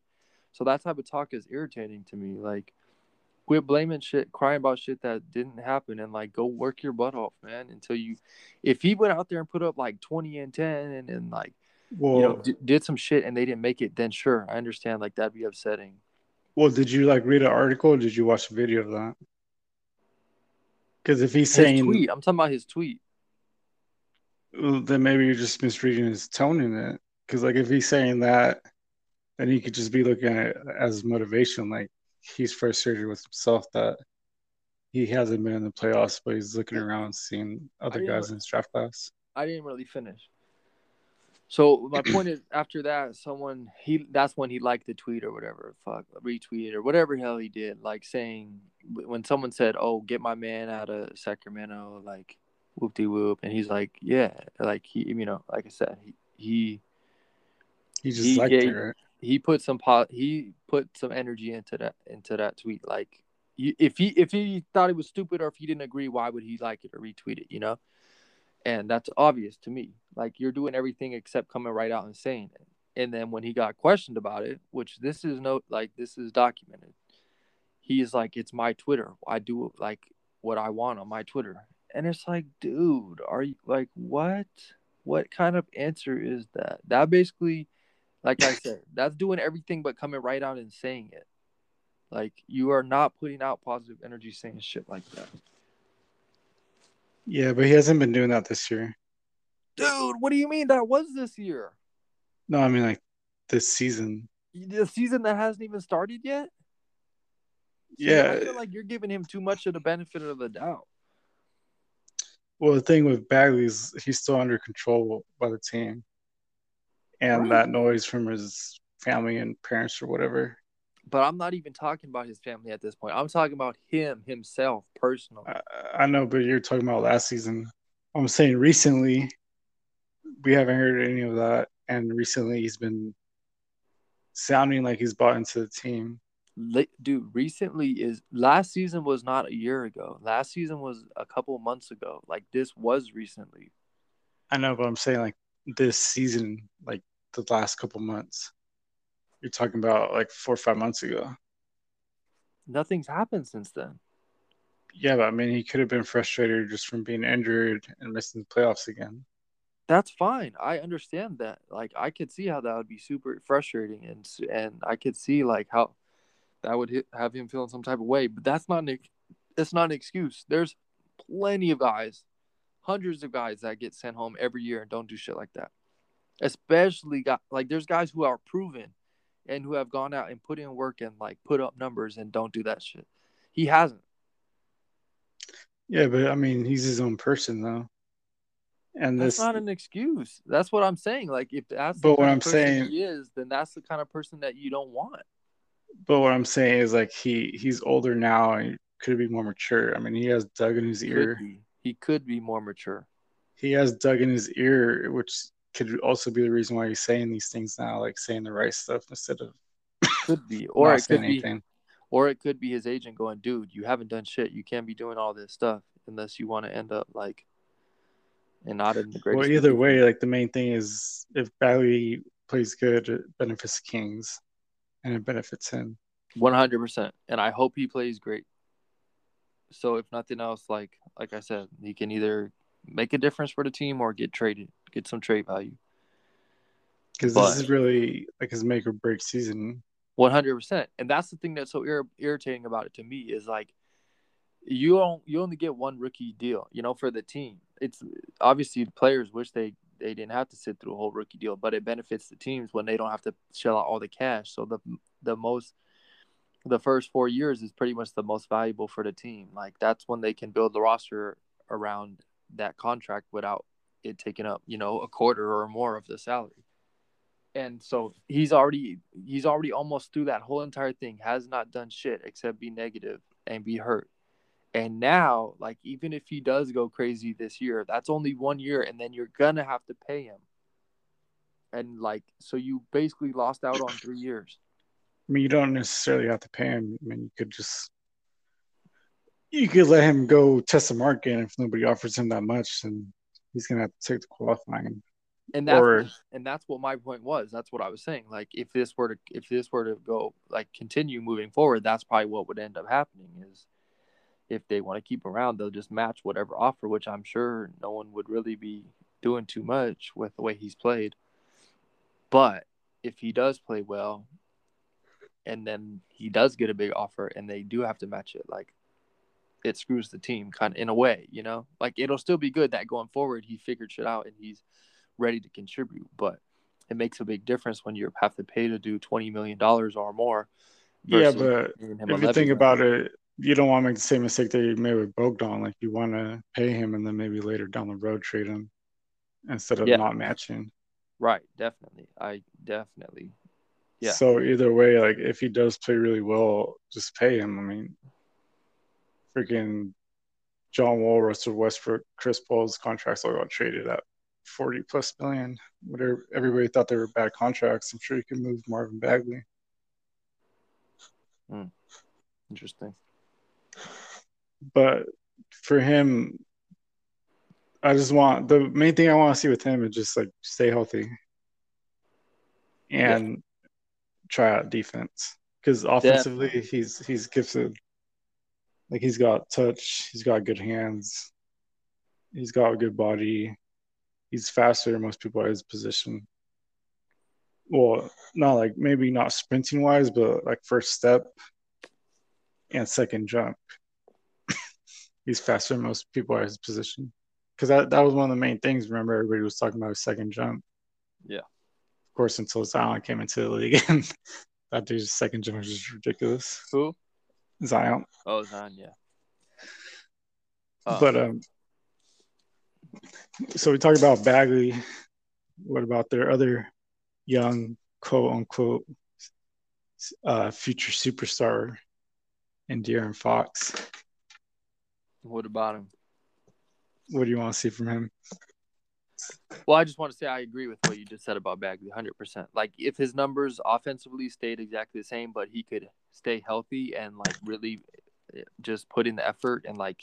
So that type of talk is irritating to me. Like, quit blaming shit, crying about shit that didn't happen, and like go work your butt off, man. Until you, if he went out there and put up like twenty and ten, and then like, well, you know, d- did some shit and they didn't make it, then sure, I understand. Like that'd be upsetting. Well, did you like read an article? did you watch a video of that? Because if he's his saying tweet, I'm talking about his tweet. Then maybe you're just misreading his tone in it. Because like if he's saying that, then he could just be looking at it as motivation. Like he's frustrated with himself that he hasn't been in the playoffs, but he's looking around seeing other guys in his draft class. I didn't really finish. So my point is, after that, someone he that's when he liked the tweet or whatever, fuck, retweeted or whatever hell he did, like saying when someone said, "Oh, get my man out of Sacramento," like whoop de whoop, and he's like, "Yeah," like he, you know, like I said, he he he just he liked it. He put some pot, he put some energy into that into that tweet. Like, if he if he thought it was stupid or if he didn't agree, why would he like it or retweet it? You know and that's obvious to me. Like you're doing everything except coming right out and saying it. And then when he got questioned about it which this is no like this is documented he's like it's my twitter. I do like what i want on my twitter. And it's like dude are you like what? What kind of answer is that? That basically like i said that's doing everything but coming right out and saying it. Like you are not putting out positive energy saying shit like that yeah, but he hasn't been doing that this year. Dude, what do you mean that was this year? No, I mean like this season. The season that hasn't even started yet? yeah. I feel like you're giving him too much of the benefit of the doubt. Well, the thing with Bagley is he's still under control by the team. And right. that noise from his family and parents or whatever but I'm not even talking about his family at this point. I'm talking about him himself personally. I, I know, but you're talking about last season. I'm saying recently, we haven't heard any of that, and recently he's been sounding like he's bought into the team. Dude, recently is last season was not a year ago. Last season was a couple months ago. Like this was recently. I know, but I'm saying like this season, like the last couple months. You're talking about like four or five months ago. Nothing's happened since then. Yeah, but I mean, he could have been frustrated just from being injured and missing the playoffs again. That's fine. I understand that. Like, I could see how that would be super frustrating, and and I could see like how that would hit, have him feeling some type of way. But that's not an that's not an excuse. There's plenty of guys, hundreds of guys that get sent home every year and don't do shit like that. Especially got like there's guys who are proven and who have gone out and put in work and like put up numbers and don't do that shit. He hasn't. Yeah, but I mean, he's his own person though. And That's this, not an excuse. That's what I'm saying. Like if that's the But what I'm saying- he is, then that's the kind of person that you don't want. but what I'm saying is like he he's older now and could be more mature. I mean, he has Doug in his Could ear. be. He could be more mature. He has Doug in his ear, which could also be the reason why he's saying these things now, like saying the right stuff instead of Could be. Or it could saying be or it could be his agent going, dude, you haven't done shit. You can't be doing all this stuff unless you want to end up like and not in the greatest. Well, either way, like the main thing is if Bagley plays good, it benefits Kings, and it benefits him. One hundred percent. And I hope he plays great. So if nothing else, like like I said, he can either make a difference for the team or get traded, get some trade value. Because this is really like his make or break season. One hundred percent. And that's the thing that's so ir- irritating about it to me is like you don't you only get one rookie deal, you know, for the team. It's obviously players wish they they didn't have to sit through a whole rookie deal, but it benefits the teams when they don't have to shell out all the cash. So the the most the first four years is pretty much the most valuable for the team. Like that's when they can build the roster around that contract without it taking up, you know, a quarter or more of the salary. And so he's already he's already almost through that whole entire thing, has not done shit except be negative and be hurt. And now, like even if he does go crazy this year, that's only one year, and then you're gonna have to pay him. And like, so you basically lost out on three years. I mean, you don't necessarily have to pay him. I mean, you could just you could let him go test the market, and if nobody offers him that much, then he's gonna have to take the qualifying. And that's Or- and that's what my point was. That's what I was saying. Like if this were to if this were to go like continue moving forward, that's probably what would end up happening is if they want to keep around, they'll just match whatever offer, which I'm sure no one would really be doing too much with the way he's played. But if he does play well and then he does get a big offer and they do have to match it, like it screws the team kind of in a way, you know? Like it'll still be good that going forward he figured shit out and he's ready to contribute, but it makes a big difference when you have to pay to do twenty million dollars or more. Yeah, but if you think about it, you don't want to make the same mistake that you made with Bogdan. Like you want to pay him and then maybe later down the road trade him instead of Yeah. not matching. right? Definitely, I definitely, Yeah. So either way, like if he does play really well, just pay him. I mean, freaking John Wall, Russell Westbrook, Chris Paul's contracts all got traded at forty plus million. Whatever everybody thought they were bad contracts. I'm sure you can move Marvin Bagley. Hmm. interesting. But for him, I just want the main thing I want to see with him is just like stay healthy and try out defense because offensively he's he's gifted. Like he's got touch, he's got good hands, he's got a good body, he's faster than most people at his position. Well, not like maybe not sprinting wise, but like first step and second jump he's faster than most people at his position. Because that, that was one of the main things. Remember, everybody was talking about his second jump. Yeah. Of course, until Zion came into the league, and that dude's second jump was just ridiculous. Who? Zion. Oh, Zion. Yeah. But um, so we talked about Bagley. What about their other young, quote unquote, uh, future superstar, and De'Aaron Fox? what about him? What do you want to see from him? Well, I just want to say I agree with what you just said about Bagley, hundred percent. Like if his numbers offensively stayed exactly the same, but he could stay healthy and like really eh, just put in the effort and like,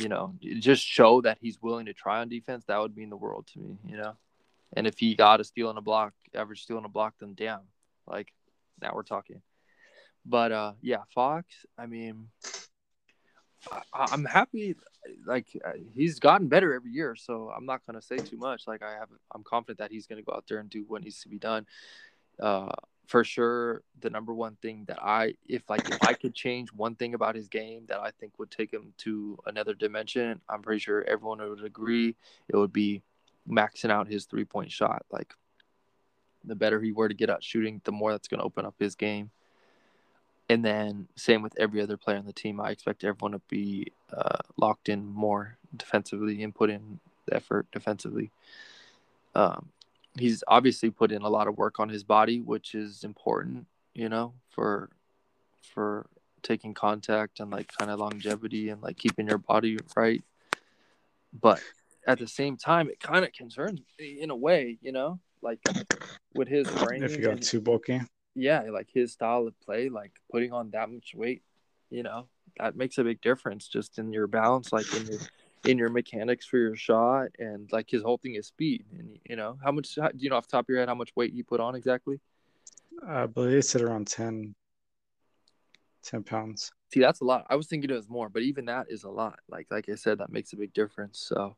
you know, just show that he's willing to try on defense, that would mean the world to me, you know. And if he got a steal and a block, average steal and a block, then damn, like now we're talking. But uh, yeah, Fox. I mean, I, I'm happy. Like uh, he's gotten better every year, so I'm not gonna say too much. Like I have, I'm confident that he's gonna go out there and do what needs to be done. Uh, for sure, the number one thing that I, if like if I could change one thing about his game that I think would take him to another dimension, I'm pretty sure everyone would agree. It would be maxing out his three point shot. Like the better he were to get out shooting, the more that's to open up his game. And then same with every other player on the team. I expect everyone to be uh, locked in more defensively and put in the effort defensively. Um, he's obviously put in a lot of work on his body, which is important, you know, for for taking contact and like kind of longevity and like keeping your body right. But at the same time, it kind of concerns me in a way, you know, like with his brain. If you got too bulky. Yeah, like his style of play, like putting on that much weight, you know, that makes a big difference just in your balance, like in your in your mechanics for your shot, and like his whole thing is speed. And you know, how much do you know off the top of your head how much weight he put on exactly? I believe it's at around 10, 10 pounds. See, that's a lot. I was thinking it was more, but even that is a lot. Like like I said, that makes a big difference. So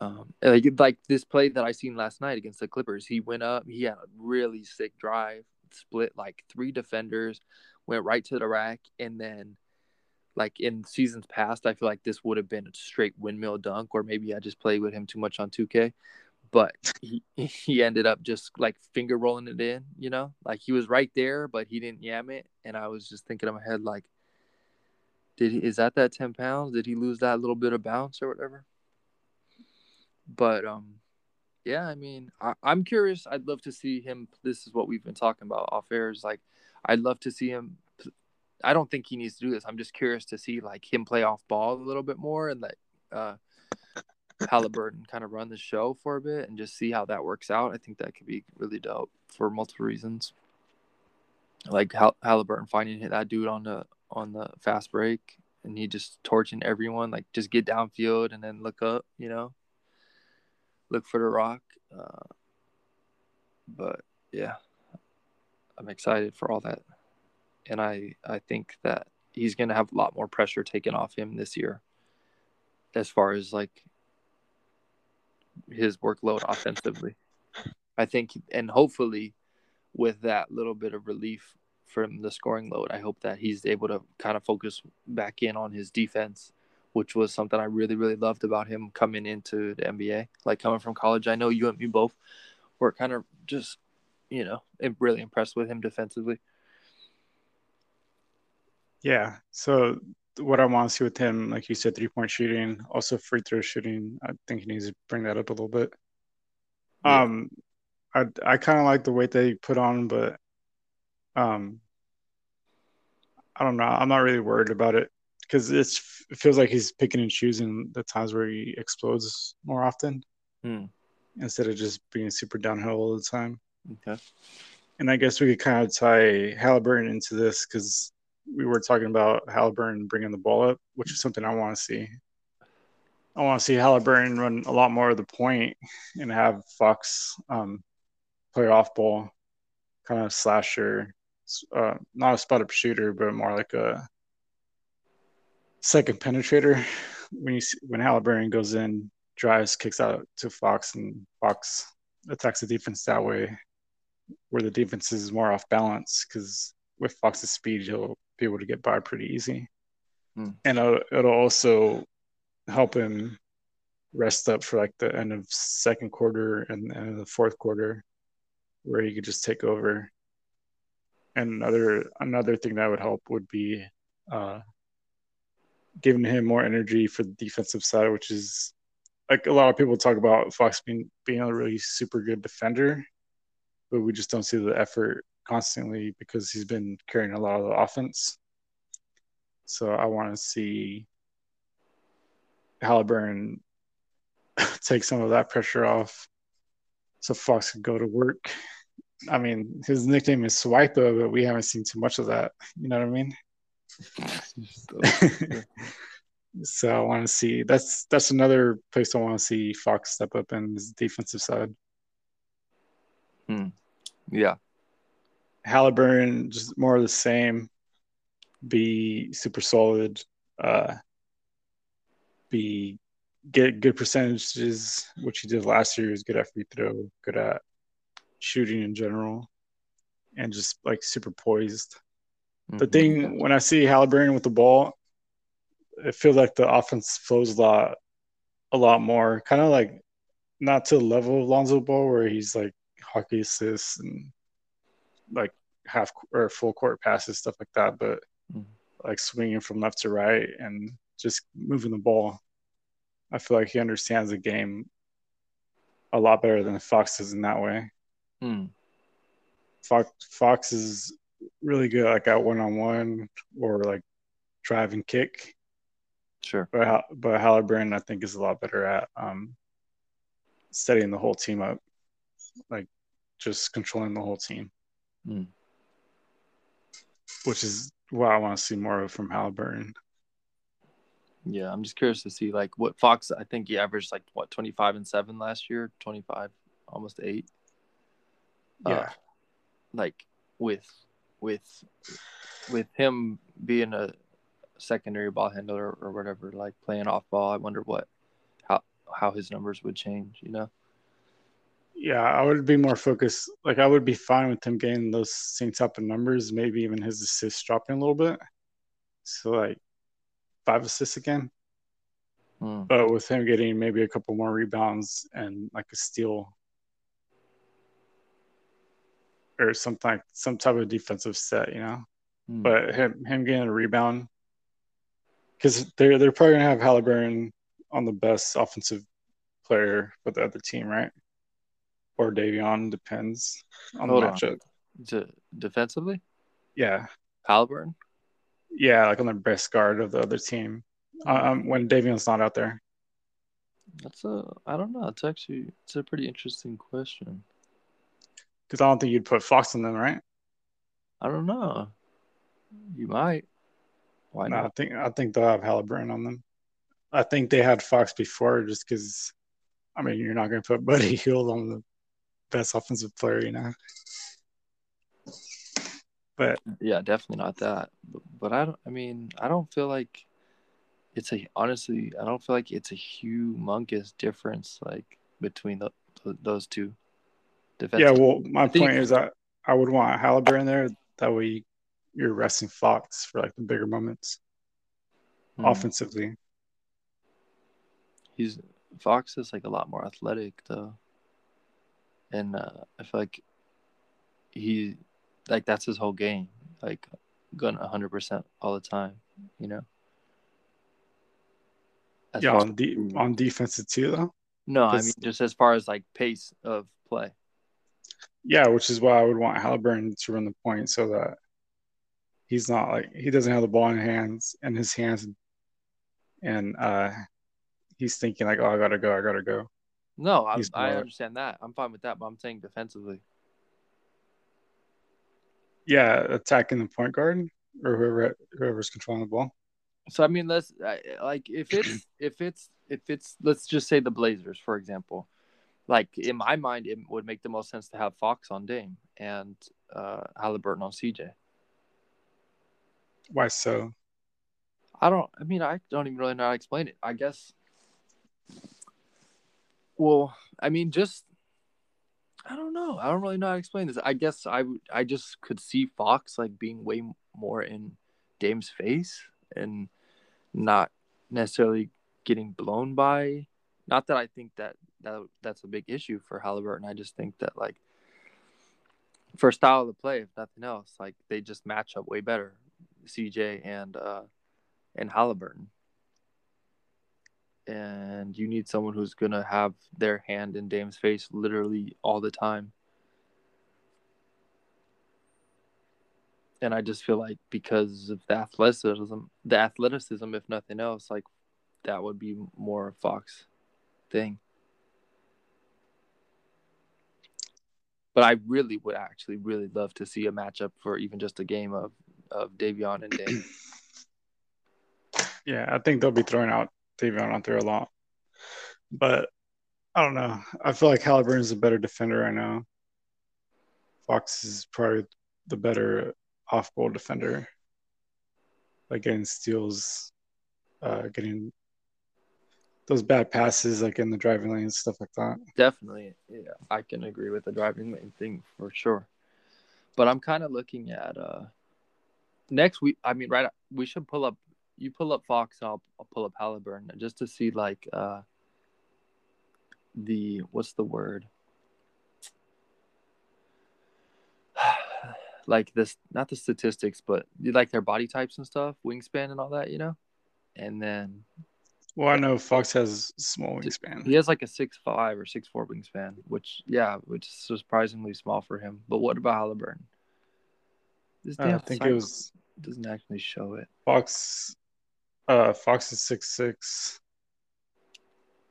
um, like like this play that I seen last night against the Clippers, he went up, he had a really sick drive, split like three defenders, went right to the rack, and then like in seasons past, I feel like this would have been a straight windmill dunk, or maybe I just played with him too much on 2K. But he he ended up just like finger rolling it in, you know, like he was right there, but he didn't yam it, and I was just thinking in my head like, did he, is that that 10 pounds? Did he lose that little bit of bounce or whatever? But um, yeah, I mean, I, I'm curious. I'd love to see him. This is what we've been talking about off air. Is like, I'd love to see him. I don't think he needs to do this. I'm just curious to see like him play off ball a little bit more and let uh, Haliburton kind of run the show for a bit and just see how that works out. I think that could be really dope for multiple reasons. Like Hall- Haliburton finding hit that dude on the on the fast break and he just torching everyone. Like just get downfield and then look up. You know, look for the rock. Uh, but yeah, I'm excited for all that, and I I think that he's gonna have a lot more pressure taken off him this year, as far as like his workload offensively. I think, and hopefully, with that little bit of relief from the scoring load, I hope that he's able to kind of focus back in on his defense which was something I really, really loved about him coming into the NBA. Like coming from college, I know you and me both were kind of just, you know, really impressed with him defensively. Yeah. So what I want to see with him, like you said, three point shooting, also free throw shooting. I think he needs to bring that up a little bit. Yeah. Um, I I kind of like the weight that he put on, but um, I don't know. I'm not really worried about it because it feels like he's picking and choosing the times where he explodes more often hmm. instead of just being super downhill all the time. Okay. And I guess we could kind of tie Haliburton into this because we were talking about Haliburton bringing the ball up, which is something I want to see. I want to see Haliburton run a lot more of the point and have Fox um, play off ball, kind of slasher, uh, not a spot up shooter, but more like a second penetrator when you see, when Haliburton goes in, drives, kicks out to Fox, and Fox attacks the defense that way, where the defense is more off balance because with Fox's speed, he'll be able to get by pretty easy, hmm. and it'll, it'll also help him rest up for like the end of second quarter and the end of the fourth quarter, where he could just take over. And another another thing that would help would be uh, giving him more energy for the defensive side, which is like a lot of people talk about Fox being being a really super good defender, but we just don't see the effort constantly because he's been carrying a lot of the offense. So I want to see Haliburton take some of that pressure off so Fox can go to work. I mean, his nickname is Swiper, but we haven't seen too much of that. You know what I mean? so I want to see that's that's another place I want to see Fox step up in his defensive side. Hmm. Yeah. Haliburton just more of the same. Be super solid. Uh, be get good percentages, which he did last year. He was good at free throw, good at shooting in general, and just like super poised. The mm-hmm. thing when I see Haliburton with the ball, it feels like the offense flows a lot, a lot more. Kind of like not to the level of Lonzo Ball where he's like hockey assists and like half or full court passes, stuff like that. But mm. like swinging from left to right and just moving the ball, I feel like he understands the game a lot better than Fox does in that way. Mm. Fox Fox is really good like at one on one or like drive and kick. Sure. But but Haliburton I think is a lot better at um, setting the whole team up, like just controlling the whole team. Mm. Which is what I want to see more of from Haliburton. Yeah, I'm just curious to see like what Fox. I think he averaged like what 25 and seven last year, 25, almost eight. Yeah, uh, like with with with him being a secondary ball handler or whatever, like playing off ball. I wonder what how how his numbers would change. You know. Yeah, I would be more focused. Like I would be fine with him getting those same type of numbers. Maybe even his assists dropping a little bit. So like five assists again. Hmm. But with him getting maybe a couple more rebounds and like a steal or something like some type of defensive set, you know. Hmm. But him him getting a rebound because they're they're probably gonna have Haliburton on the best offensive player for the other team, right? Or Davion depends on Hold the matchup. On. defensively? Yeah. Haliburton, Yeah, like on the best guard of the other team. Um, when Davion's not out there. That's a I don't know. It's actually it's a pretty interesting question. Because I don't think you'd put Fox in them, right? I don't know. You might. Why no, not? I think I think they'll have Haliburton on them. I think they had Fox before, just because. I mean, you're not going to put Buddy Hield on the best offensive player, you know. But yeah, definitely not that. But, but I don't. I mean, I don't feel like it's a honestly. I don't feel like it's a humongous difference like between the, those two. Yeah, well, my point is that I would want Haliburton there. That way, you're resting Fox for like the bigger moments mm. offensively. He's Fox is like a lot more athletic though, and uh, I feel like he like that's his whole game, like going hundred percent all the time. You know. As yeah, on de- on defensive too though. No, I mean just as far as like pace of play. Yeah, which is why I would want Haliburton to run the point so that he's not like he doesn't have the ball in his hands in his hands and uh he's thinking like, oh, I gotta go, I gotta go. No, I, I understand that. I'm fine with that, but I'm saying defensively. Yeah, attacking the point guard or whoever whoever's controlling the ball. So I mean, let's like if it's if it's if it's let's just say the Blazers for example, like in my mind, it would make the most sense to have Fox on Dame and uh, Haliburton on CJ. Why so? I don't. I mean, I don't even really know how to explain it. I guess. Well, I mean, just I don't know. I don't really know how to explain this. I guess I would. I just could see Fox like being way more in Dame's face and not necessarily getting blown by. Not that I think that that that's a big issue for Haliburton. I just think that like for style of play, if nothing else, like they just match up way better, CJ and uh, and Haliburton. And you need someone who's gonna have their hand in Dame's face literally all the time. And I just feel like because of the athleticism, the athleticism, if nothing else, like that would be more a Fox thing. But I really would actually really love to see a matchup for even just a game of of Davion and Dame. Yeah, I think they'll be throwing out Davion out there a lot. But I don't know. I feel like Haliburton's a better defender right now. Fox is probably the better off ball defender. Like getting steals, uh, getting those bad passes like in the driving lane and stuff like that. Definitely. Yeah, I can agree with the driving lane thing for sure. But I'm kind of looking at uh next week I mean right we should pull up you pull up Fox I'll, I'll pull up Haliburton just to see like uh the what's the word? like this not the statistics, but like their body types and stuff, wingspan and all that, you know. And then Well, I know Fox has small wingspan. he has like a six five or six four wingspan, which yeah, which is surprisingly small for him. But what about Haliburton? This Uh, I think it was doesn't actually show it. Fox. Uh, Fox is six six.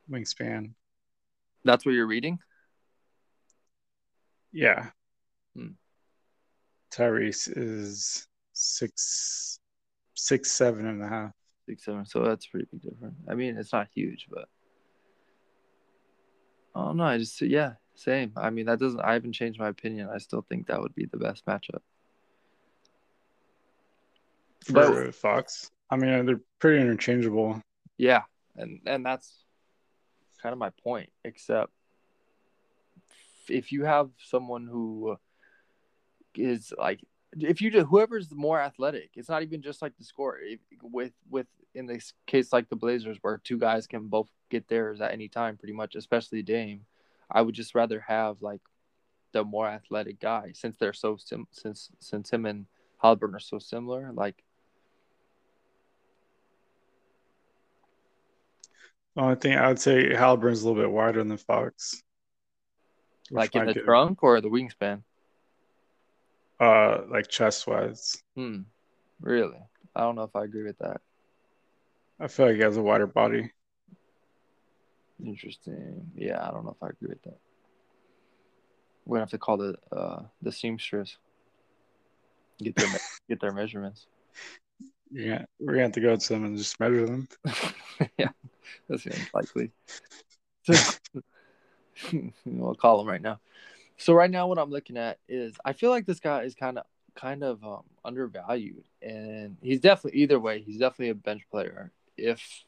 Wingspan. That's what you're reading. Yeah. Hmm. Tyrese is six six seven and a half. Six seven, so that's pretty big difference. I mean, it's not huge, but I don't know. I just yeah, same. I mean, that doesn't. I haven't changed my opinion. I still think that would be the best matchup. for But- Fox. I mean, they're pretty interchangeable. Yeah, and and that's kind of my point. Except if you have someone who is like, if you just whoever's more athletic, it's not even just like the score. If, with with in this case like the Blazers, where two guys can both get theirs at any time, pretty much, especially Dame. I would just rather have like the more athletic guy since they're so sim since since him and Haliburton are so similar. Like The only thing I would say Haliburton's a little bit wider than Fox. like in the trunk or the wingspan. Uh, like chest wise. Hmm. Really? I don't know if I agree with that. I feel like he has a wider body. Interesting. Yeah, I don't know if I agree with that. We're gonna have to call the uh the seamstress. Get their get their measurements. Yeah, we're gonna have to go to them and just measure them. yeah, that's unlikely. we'll call them right now. So right now, what I'm looking at is I feel like this guy is kind of kind of um, undervalued, and he's definitely either way. He's definitely a bench player. If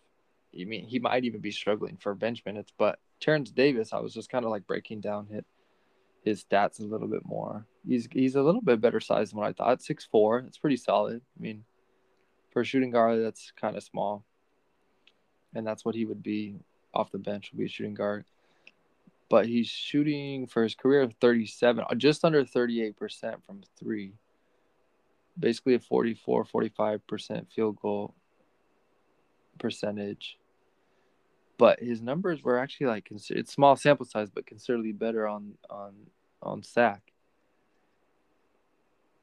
you mean he might even be struggling for bench minutes, but Terence Davis, I was just kind of like breaking down his his stats a little bit more. He's he's a little bit better size than what I thought. Six four, it's pretty solid. I mean, for a shooting guard, that's kind of small and that's what he would be off the bench would be a shooting guard. But he's shooting for his career 37, uh, just under 38% from three. Basically a 44, 45% field goal percentage. But his numbers were actually like it's small sample size, but considerably better on on on Sac.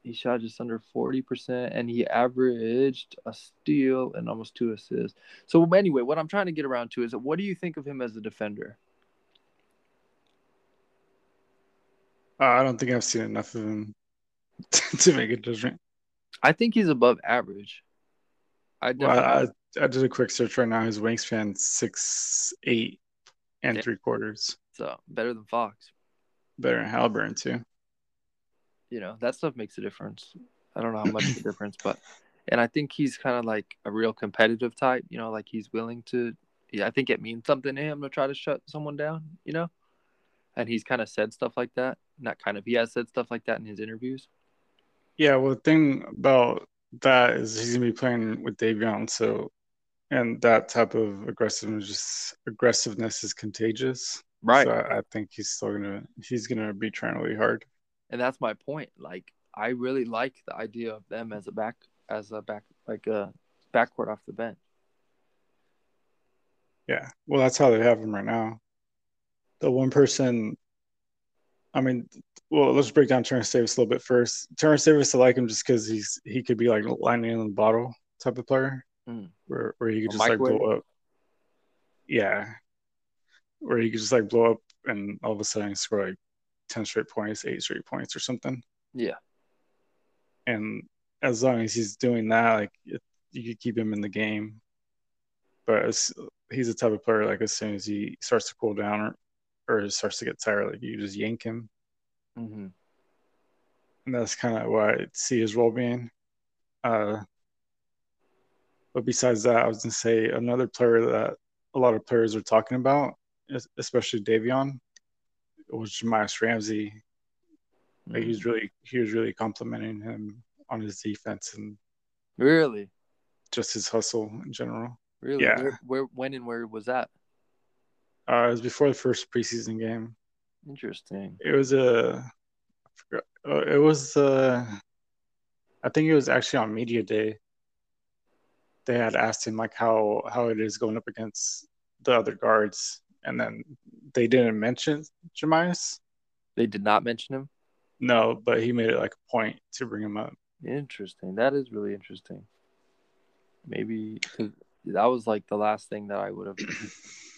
He shot just under 40%, and he averaged a steal and almost two assists. So, anyway, what I'm trying to get around to is what do you think of him as a defender? Uh, I don't think I've seen enough of him to make a judgment. I think he's above average. I Well, I, I did a quick search right now. His wingspan six eight and Yeah. three quarters. so better than Fox. Better than Haliburton too. You know, that stuff makes a difference. I don't know how much of a difference, but and I think he's kind of like a real competitive type. You know, like he's willing to. Yeah, I think it means something to him to try to shut someone down. You know, and he's kind of said stuff like that. Not kind of. He has said stuff like that in his interviews. Yeah, well, the thing about that is he's gonna be playing with Davion, so and that type of aggressiveness just aggressiveness is contagious. Right. So I, I think he's still gonna he's gonna be trying really hard. and that's my point. Like I really like the idea of them as a back as a back like a backcourt off the bench. Yeah. Well, that's how they have him right now. The one person, I mean, well, let's break down Terence Davis a little bit first. Terence Davis, I like him just because he's he could be like lightning in the bottle type of player, Mm. where where he could A just like microwave? blow up. Yeah, where he could just like blow up and all of a sudden score like ten straight points, eight straight points, or something. Yeah. And as long as he's doing that, like it, you could keep him in the game. But as, he's the type of player like as soon as he starts to cool down or, or starts to get tired, like you just yank him, Mm-hmm. and that's kind of what I see his role being. Uh, but besides that, I was gonna say another player that a lot of players are talking about, especially Davion, was Jahmi'us Ramsey. Like he's really he was really complimenting him on his defense and Really, just his hustle in general. really. Yeah. Where, where, when, and where was that? Uh, it was before the first preseason game. Interesting. It was a. uh, it was uh, I think it was actually on media day. They had asked him like how how it is going up against the other guards, and then they didn't mention Jahmi'us. They did not mention him. No, but he made it like a point to bring him up. Interesting. That is really interesting. Maybe that was like the last thing that I would have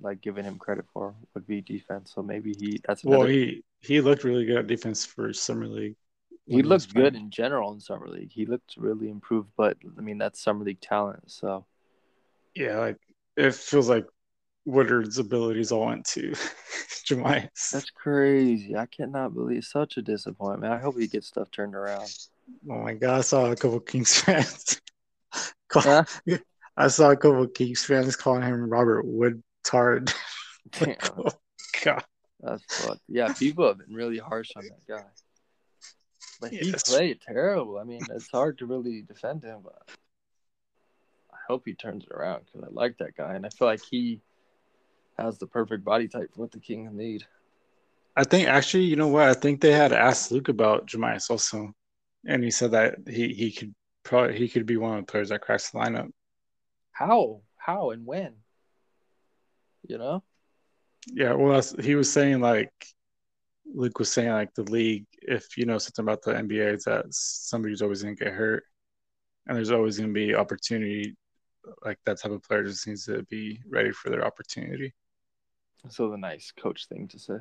like giving him credit for would be defense. So maybe he that's Well, he he looked really good at defense for summer league. he looked good in general in summer league. He looked really improved, but I mean that's summer league talent. So Yeah, like it feels like Woodard's abilities all went to Jahmi'us. that's crazy. I cannot believe such a disappointment. I hope he gets stuff turned around. Oh my god, I saw a couple Kings fans. call, Huh? I saw a couple Kings fans calling him Robert Woodtard. Damn, oh god. that's fucked. Yeah, people have been really harsh on that guy. But he Yes. played terrible. I mean, it's hard to really defend him, but I hope he turns it around because I like that guy, and I feel like he has the perfect body type for what the Kings need. I think actually, you know what? I think they had asked Luke about Jahmi'us also, and he said that he he could probably he could be one of the players that cracks the lineup. How? How and when? You know? Yeah, well, that's, he was saying like Luke was saying like the league, if you know something about the NBA, is that somebody's always gonna get hurt, and there's always gonna be opportunity. Like that type of player just needs to be ready for their opportunity. So the nice coach thing to say.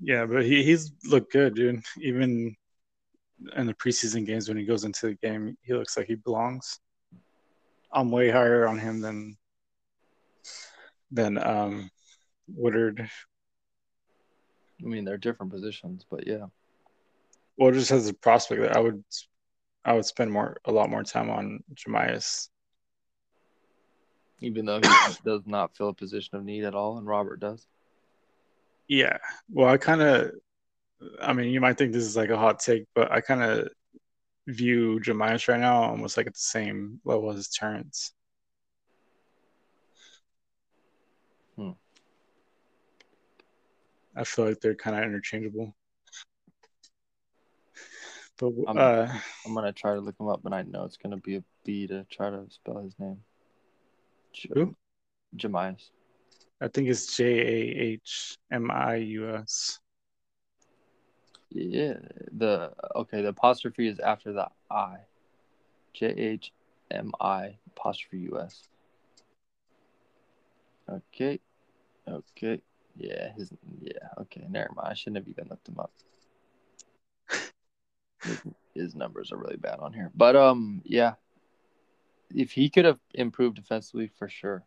Yeah, but he he's looked good, dude. Even in the preseason games when he goes into the game, he looks like he belongs. I'm way higher on him than than um Woodard. I mean, they're different positions, but yeah. Well, just as a prospect, that I would I would spend more a lot more time on Jahmi'us. Even though he does not fill a position of need at all, and Robert does. Yeah. Well, I kind of, I mean, you might think this is like a hot take, but I kind of view Jahmi'us right now almost like at the same level as Terence. Hmm. I feel like they're kind of interchangeable. But Um, uh, I'm gonna try to look him up, and I know it's gonna be a B to try to spell his name. J- Who? Jahmi'us. I think it's J A H M I U S. Yeah. The okay. The apostrophe is after the I. J H M I apostrophe U S. Okay. Okay. Yeah. His. Yeah. Okay. Never mind. I shouldn't have even looked him up. His, his numbers are really bad on here, but um, yeah. If he could have improved defensively, for sure.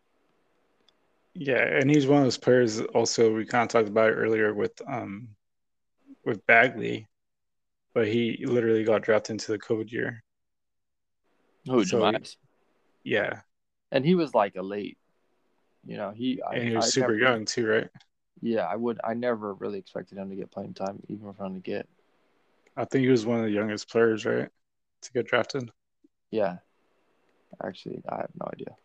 Yeah, and he's one of those players. Also, we kind of talked about it earlier with um with Bagley, but he literally got drafted into the COVID year. Oh, So- Jahmi'us? Yeah, and he was like a late. You know, he. I, and he was I super never- young too, right? Yeah, I would. I never really expected him to get playing time, even from the get. I think he was one of the youngest players, right, to get drafted. Yeah, actually, I have no idea.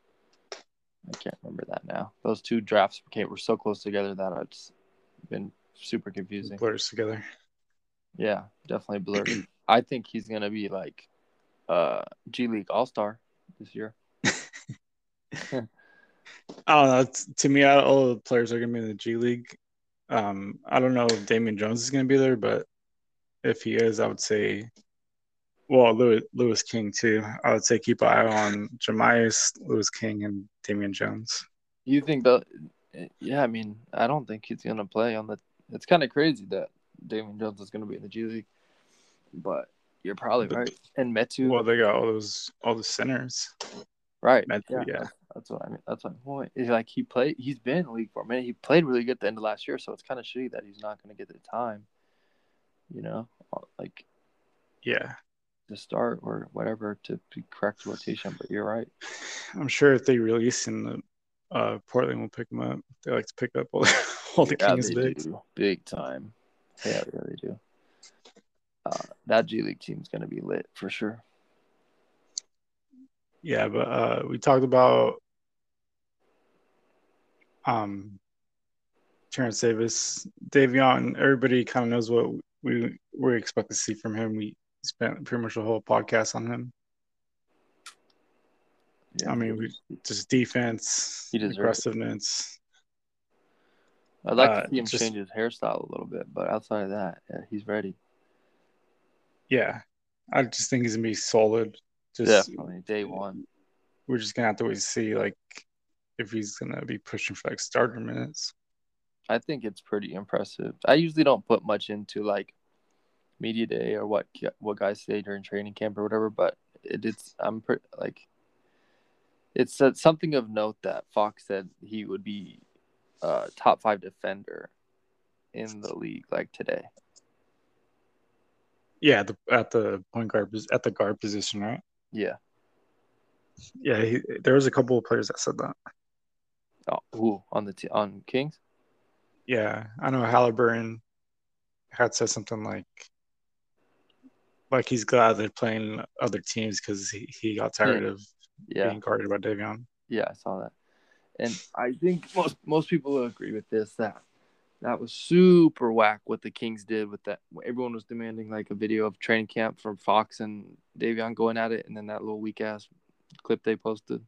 I can't remember that now. Those two drafts became were so close together that it's been super confusing. Blurs together. Yeah, definitely blurred. I think he's gonna be like uh G League All Star this year. I don't know. To me, all the players are gonna be in the G League, um, I don't know if Damian Jones is gonna be there, but if he is, I would say, well, Louis, Louis King too. I would say keep an eye on Jahmi'us, Louis King, and Damian Jones. You think that? Yeah, I mean, I don't think he's gonna play on the. It's kind of crazy that Damian Jones is gonna be in the G League, but you're probably But- right. And Metu, Well, they got all those all the centers. Right? Metu, yeah, yeah. That's, that's what I mean. That's my point. Is like he played. He's been in the league for a minute. He played really good at the end of last year, so it's kind of shitty that he's not gonna get the time. You know, like Yeah, to start or whatever to be correct rotation. But you're right. I'm sure if they release him, the uh, Portland will pick him up. They like to pick up all, all the Yeah, Kings bigs. Big time. Yeah, they do. Uh, that G League team's gonna be lit for sure. Yeah, but uh, we talked about um, Terence Davis, Dave Davion. Everybody kind of knows what we we expect to see from him. We spent pretty much a whole podcast on him. Yeah, I mean, we just defense, He deserves it. aggressiveness. I'd like uh, to see him just- change his hairstyle a little bit, but outside of that, yeah, he's ready. Yeah, I just think he's gonna be solid. Just Definitely day one. we're just gonna have to wait to see like if he's gonna be pushing for like starter minutes. I think it's pretty impressive. I usually don't put much into like media day or what what guys say during training camp or whatever, but it, it's I'm pretty like it's uh, something of note that Fox said he would be uh, top five defender in the league like today. Yeah, the, at the point guard pos- at the guard position, right? Yeah. Yeah, he, there was a couple of players that said that. Oh, who on the t- on Kings? Yeah, I know Haliburton had said something like like he's glad they're playing other teams because he, he got hmm. tired of Yeah. being guarded by Davion. Yeah, I saw that, and I think most most people will agree with this that that was super whack what the Kings did with that. Everyone was demanding like a video of training camp from Fox and Davion going at it, and then that little weak ass clip they posted.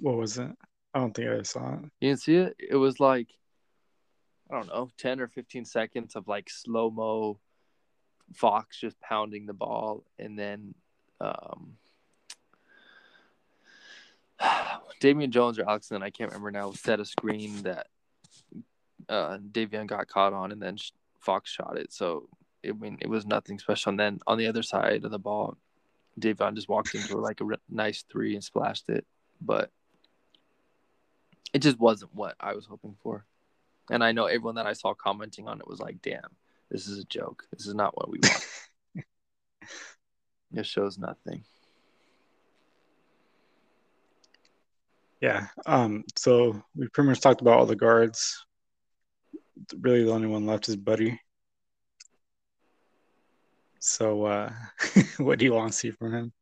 What was it? I don't think I saw it. You didn't see it? It was like I don't know, ten or fifteen seconds of like slow mo Fox just pounding the ball, and then um, Damian Jones or Alex, and I can't remember now, set a screen that uh, Davion got caught on, and then Fox shot it. So I mean, it was nothing special. And then on the other side of the ball, Davion just walked into like a re- nice three and splashed it, but it just wasn't what I was hoping for. And I know everyone that I saw commenting on it was like, "Damn, this is a joke. This is not what we want." it shows nothing. Yeah. Um. So we pretty much talked about all the guards. Really, the only one left is Buddy. So, uh, what do you want to see from him?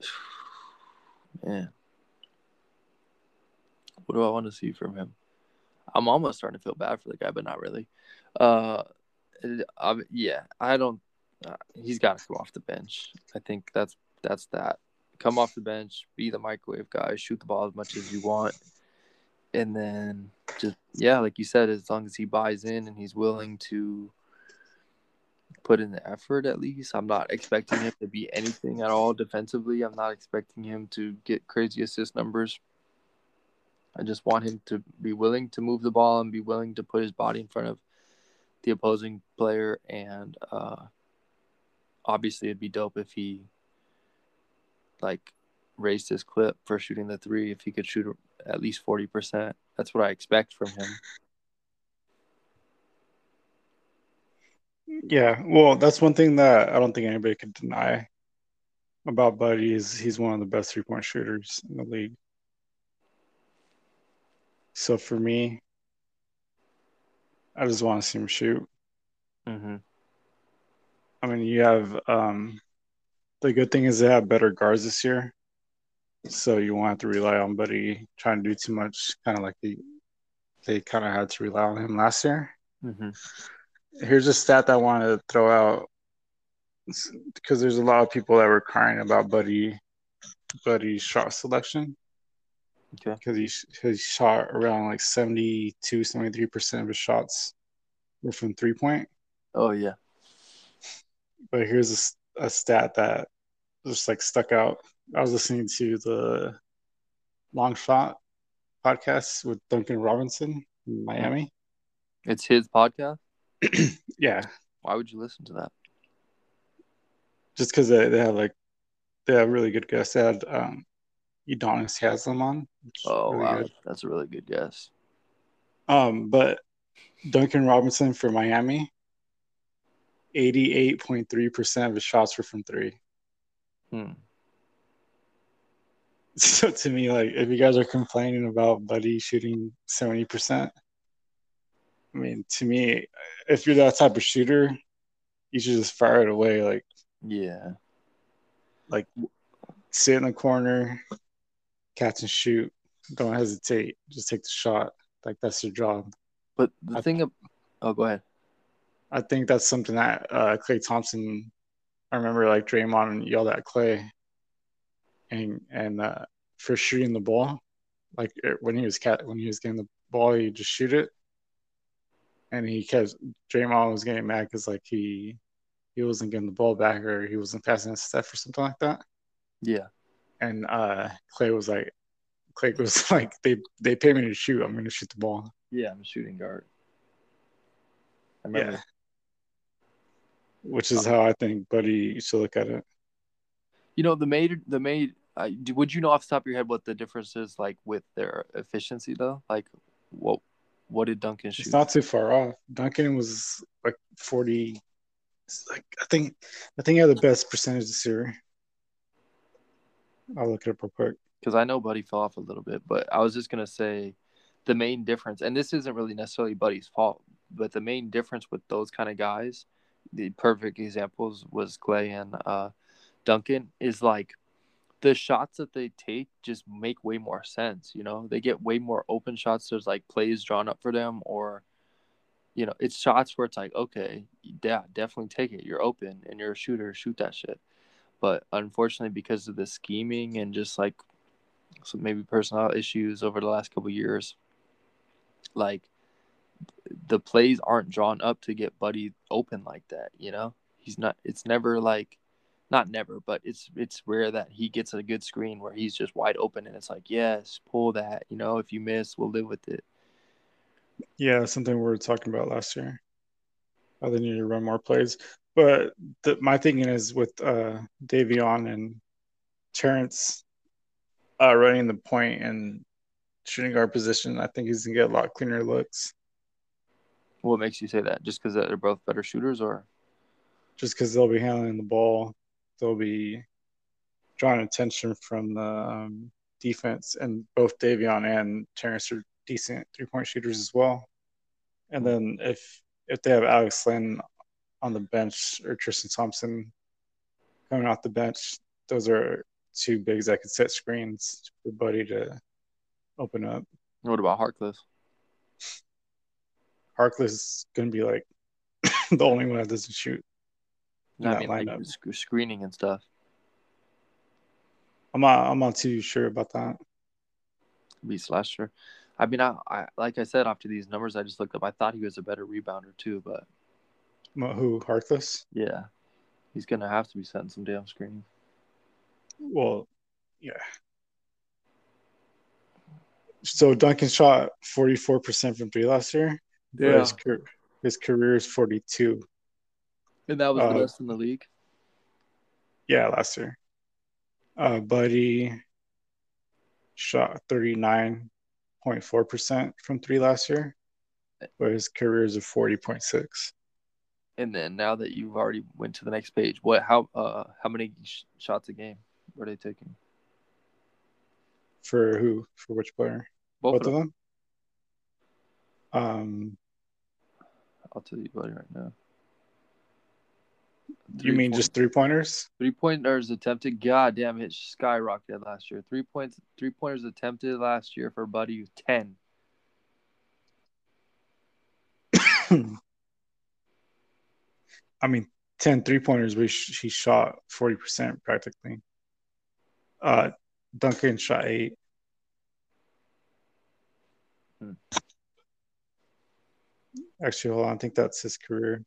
Man, what do I want to see from him? I'm almost starting to feel bad for the guy, but not really. Uh, I, yeah, I don't. Uh, he's got to come off the bench. I think that's that's that. Come off the bench, be the microwave guy, shoot the ball as much as you want, and then just yeah, like you said, as long as he buys in and he's willing to put in the effort at least. I'm not expecting him to be anything at all defensively. I'm not expecting him to get crazy assist numbers. I just want him to be willing to move the ball and be willing to put his body in front of the opposing player. And uh, obviously, it'd be dope if he like raised his clip for shooting the three. If he could shoot at least forty percent, that's what I expect from him. Yeah. Well, that's one thing that I don't think anybody could deny about Buddy is he's one of the best three point shooters in the league. So for me, I just want to see him shoot. Mm-hmm. I mean, you have um, the good thing is they have better guards this year, so you won't have to rely on Buddy trying to do too much. Kind of like they they kind of had to rely on him last year. Mm-hmm. Here's a stat that I wanted to throw out because there's a lot of people that were crying about Buddy Buddy's shot selection Okay. because he he shot around like 72 73 percent of his shots were from three point. Oh yeah. but here's a stat that just like stuck out. I was listening to the Long Shot podcast with Duncan Robinson in Miami. It's his podcast. Yeah, Why would you listen to that? just because they, they have like they have really good guests. They had um, Udonis Haslem on. Oh really wow, good. that's a really good guess. Um, but Duncan Robinson for Miami, eighty-eight point three percent of his shots were from three. Hmm. So to me, like if you guys are complaining about Buddy shooting seventy percent, I mean, to me, if you're that type of shooter, you should just fire it away. Like Yeah. Like sit in the corner, catch and shoot. Don't hesitate. Just take the shot. Like that's your job. But the I- thing of oh go ahead. I think that's something that uh, Klay Thompson. I remember like Draymond yelled at Klay, and and uh, for shooting the ball, like er, when he was cat when he was getting the ball, he just shoot it, and he kept Draymond was getting mad because like he he wasn't getting the ball back or he wasn't passing his stuff or something like that. Yeah. And uh, Klay was like, Klay was like, they they pay me to shoot. I'm gonna shoot the ball. Yeah, I'm a shooting guard. I remember. Yeah. Which is how I think Buddy should look at it. You know, the made the made. Uh, would you know off the top of your head what the difference is like with their efficiency though? Like, what what did Duncan shoot? It's not too far off. Duncan was like forty. Like I think I think he had the best percentage this year. I'll look it up real quick. Because I know Buddy fell off a little bit, but I was just gonna say the main difference, and this isn't really necessarily Buddy's fault, but the main difference with those kind of guys, the perfect examples was Klay and uh, Duncan, is like the shots that they take just make way more sense. You know, they get way more open shots. There's like plays drawn up for them, or you know, it's shots where it's like, okay, yeah, definitely take it. You're open and you're a shooter. Shoot that shit. But unfortunately, because of the scheming and just like maybe personal issues over the last couple years, like the plays aren't drawn up to get Buddy open like that. You know, he's not. It's never like, not never, but it's it's rare that he gets a good screen where he's just wide open and it's like, yes, pull that. You know, if you miss, we'll live with it. Yeah, something we were talking about last year. How they need to run more plays. But the, my thinking is with uh, Davion and Terence uh, running the point and shooting guard position, I think he's gonna get a lot cleaner looks. What makes you say that? Just because they're both better shooters, or just because they'll be handling the ball, they'll be drawing attention from the um, defense, and both Davion and Terence are decent three point shooters as well. And then if if they have Alex Len on the bench or Tristan Thompson coming off the bench, those are two bigs that could set screens for Buddy to open up. What about Harkless? Harkless is going to be like the only one that doesn't shoot. No, I mean, lineup. like screening and stuff. I'm not. I'm not too sure about that. Be slasher. I mean, I, I like I said after these numbers I just looked up, I thought he was a better rebounder too, but who Harkless? Yeah, he's gonna have to be setting some damn screens. Well, yeah. So Duncan shot forty four percent from three last year. Yeah, his, his, career is forty two. And that was uh, the best in the league. Yeah, last year. Uh, Buddy shot thirty nine 0.4% from three last year, but his career is a 40.6. And then now that you've already went to the next page, what how uh how many sh- shots a game were they taking? For who? For which player? Both, Both of, them. them. Um, I'll tell you buddy right now. Three you mean just three pointers? Three pointers attempted. God damn it, skyrocketed last year. Three points, three pointers attempted last year for Buddy ten. I mean, 10 three pointers, we he shot 40% practically. Uh, Duncan shot eight. Hmm. Actually, hold on. I think that's his career.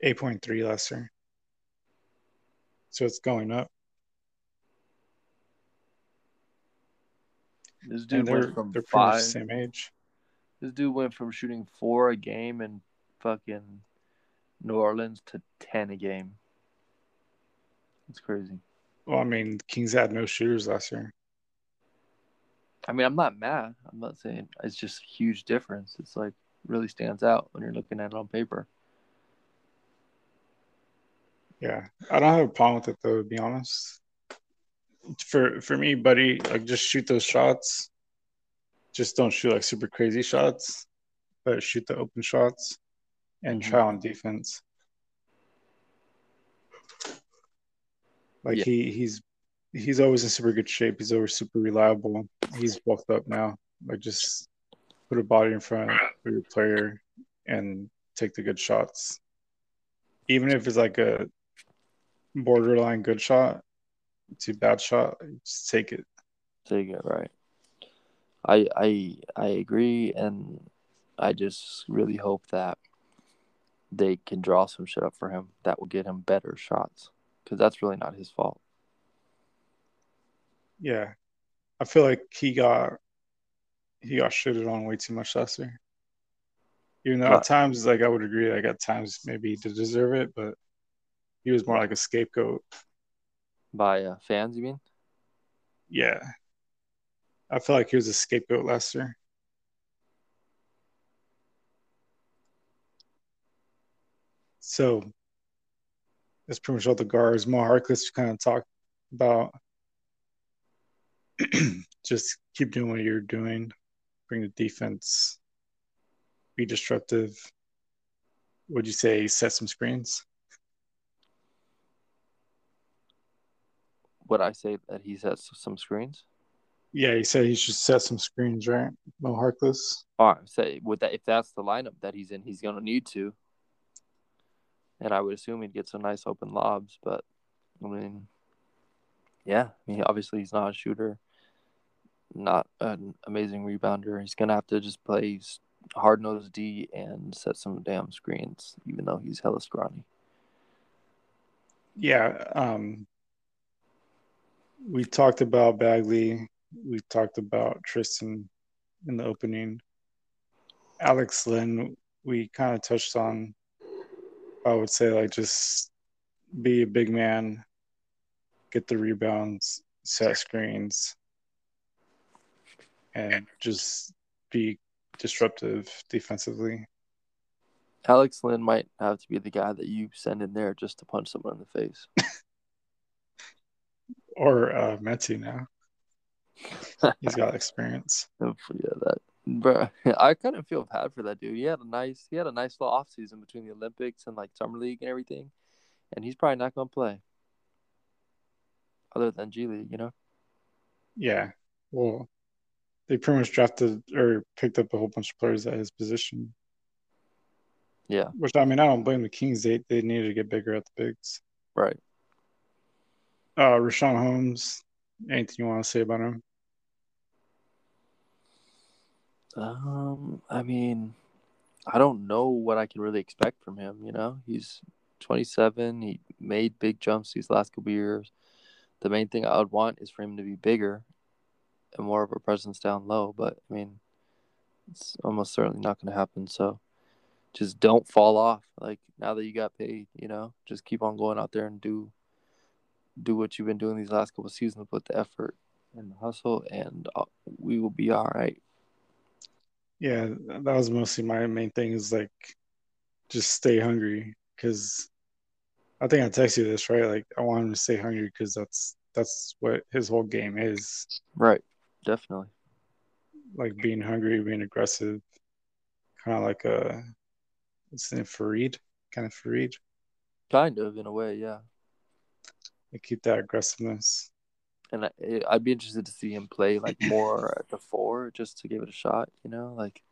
eight point three last year. So it's going up. This dude went from five. the same age. This dude went from shooting four a game in fucking New Orleans to ten a game. It's crazy. Well, I mean, Kings had no shooters last year. I mean, I'm not mad. I'm not saying it's just a huge difference. It's like really stands out when you're looking at it on paper. Yeah, I don't have a problem with it though. To be honest, for for me, buddy, like just shoot those shots. Just don't shoot like super crazy shots, but shoot the open shots and mm-hmm. try on defense. Like yeah. he he's he's always in super good shape. He's always super reliable. He's bulked up now. Like just put a body in front of your player and take the good shots. Even if it's like a borderline good shot to bad shot, just take it. Take it right. I I I agree, and I just really hope that they can draw some shit up for him that will get him better shots because that's really not his fault. Yeah, I feel like he got he got shitted on way too much last year. Even though at times, like I would agree, like at times maybe to deserve it, but he was more like a scapegoat by uh, fans. You mean? Yeah, I feel like he was a scapegoat last year. So that's pretty much all the guards. Mo Harkless kind of talked about just keep doing what you're doing, bring the defense, be disruptive. Would you say set some screens? Would I say that he sets some screens? Yeah, he said he should set some screens, right? Mo Harkless. All right, say with that if that's the lineup that he's in, he's gonna need to. And I would assume he'd get some nice open lobs, but I mean, yeah, I mean, obviously he's not a shooter, not an amazing rebounder. He's gonna have to just play hard nosed D and set some damn screens, even though he's hella scrawny. Yeah, um, we talked about Bagley we talked about Tristan in the opening. Alex Len, we kind of touched on. I would say like just be a big man, get the rebounds, set screens, and just be disruptive defensively. Alex Len might have to be the guy that you send in there just to punch someone in the face. or uh, Metu now. He's got experience. yeah, that bro. I kind of feel bad for that dude. He had a nice, he had a nice little off season between the Olympics and like summer league and everything, and he's probably not gonna play. Other than G League, you know. Yeah, well, they pretty much drafted or picked up a whole bunch of players at his position. Yeah. Which I mean, I don't blame the Kings. They they needed to get bigger at the bigs. Right. Uh, Richaun Holmes. Anything you want to say about him? Um, I mean, I don't know what I can really expect from him. You know, he's 27. He made big jumps these last couple years. The main thing I would want is for him to be bigger and more of a presence down low. But I mean, it's almost certainly not going to happen. So just don't fall off. Like now that you got paid, you know, just keep on going out there and do do what you've been doing these last couple seasons. Put the effort and the hustle, and uh, we will be all right. Yeah, that was mostly my main thing is like just stay hungry because I think I texted you this right. Like I want him to stay hungry because that's that's what his whole game is. Right, definitely. Like being hungry, being aggressive, kind of like a it's in name Faried, kind of Faried. Kind of in a way, yeah. Like keep that aggressiveness and I, I'd be interested to see him play like more at the four just to give it a shot. You know, like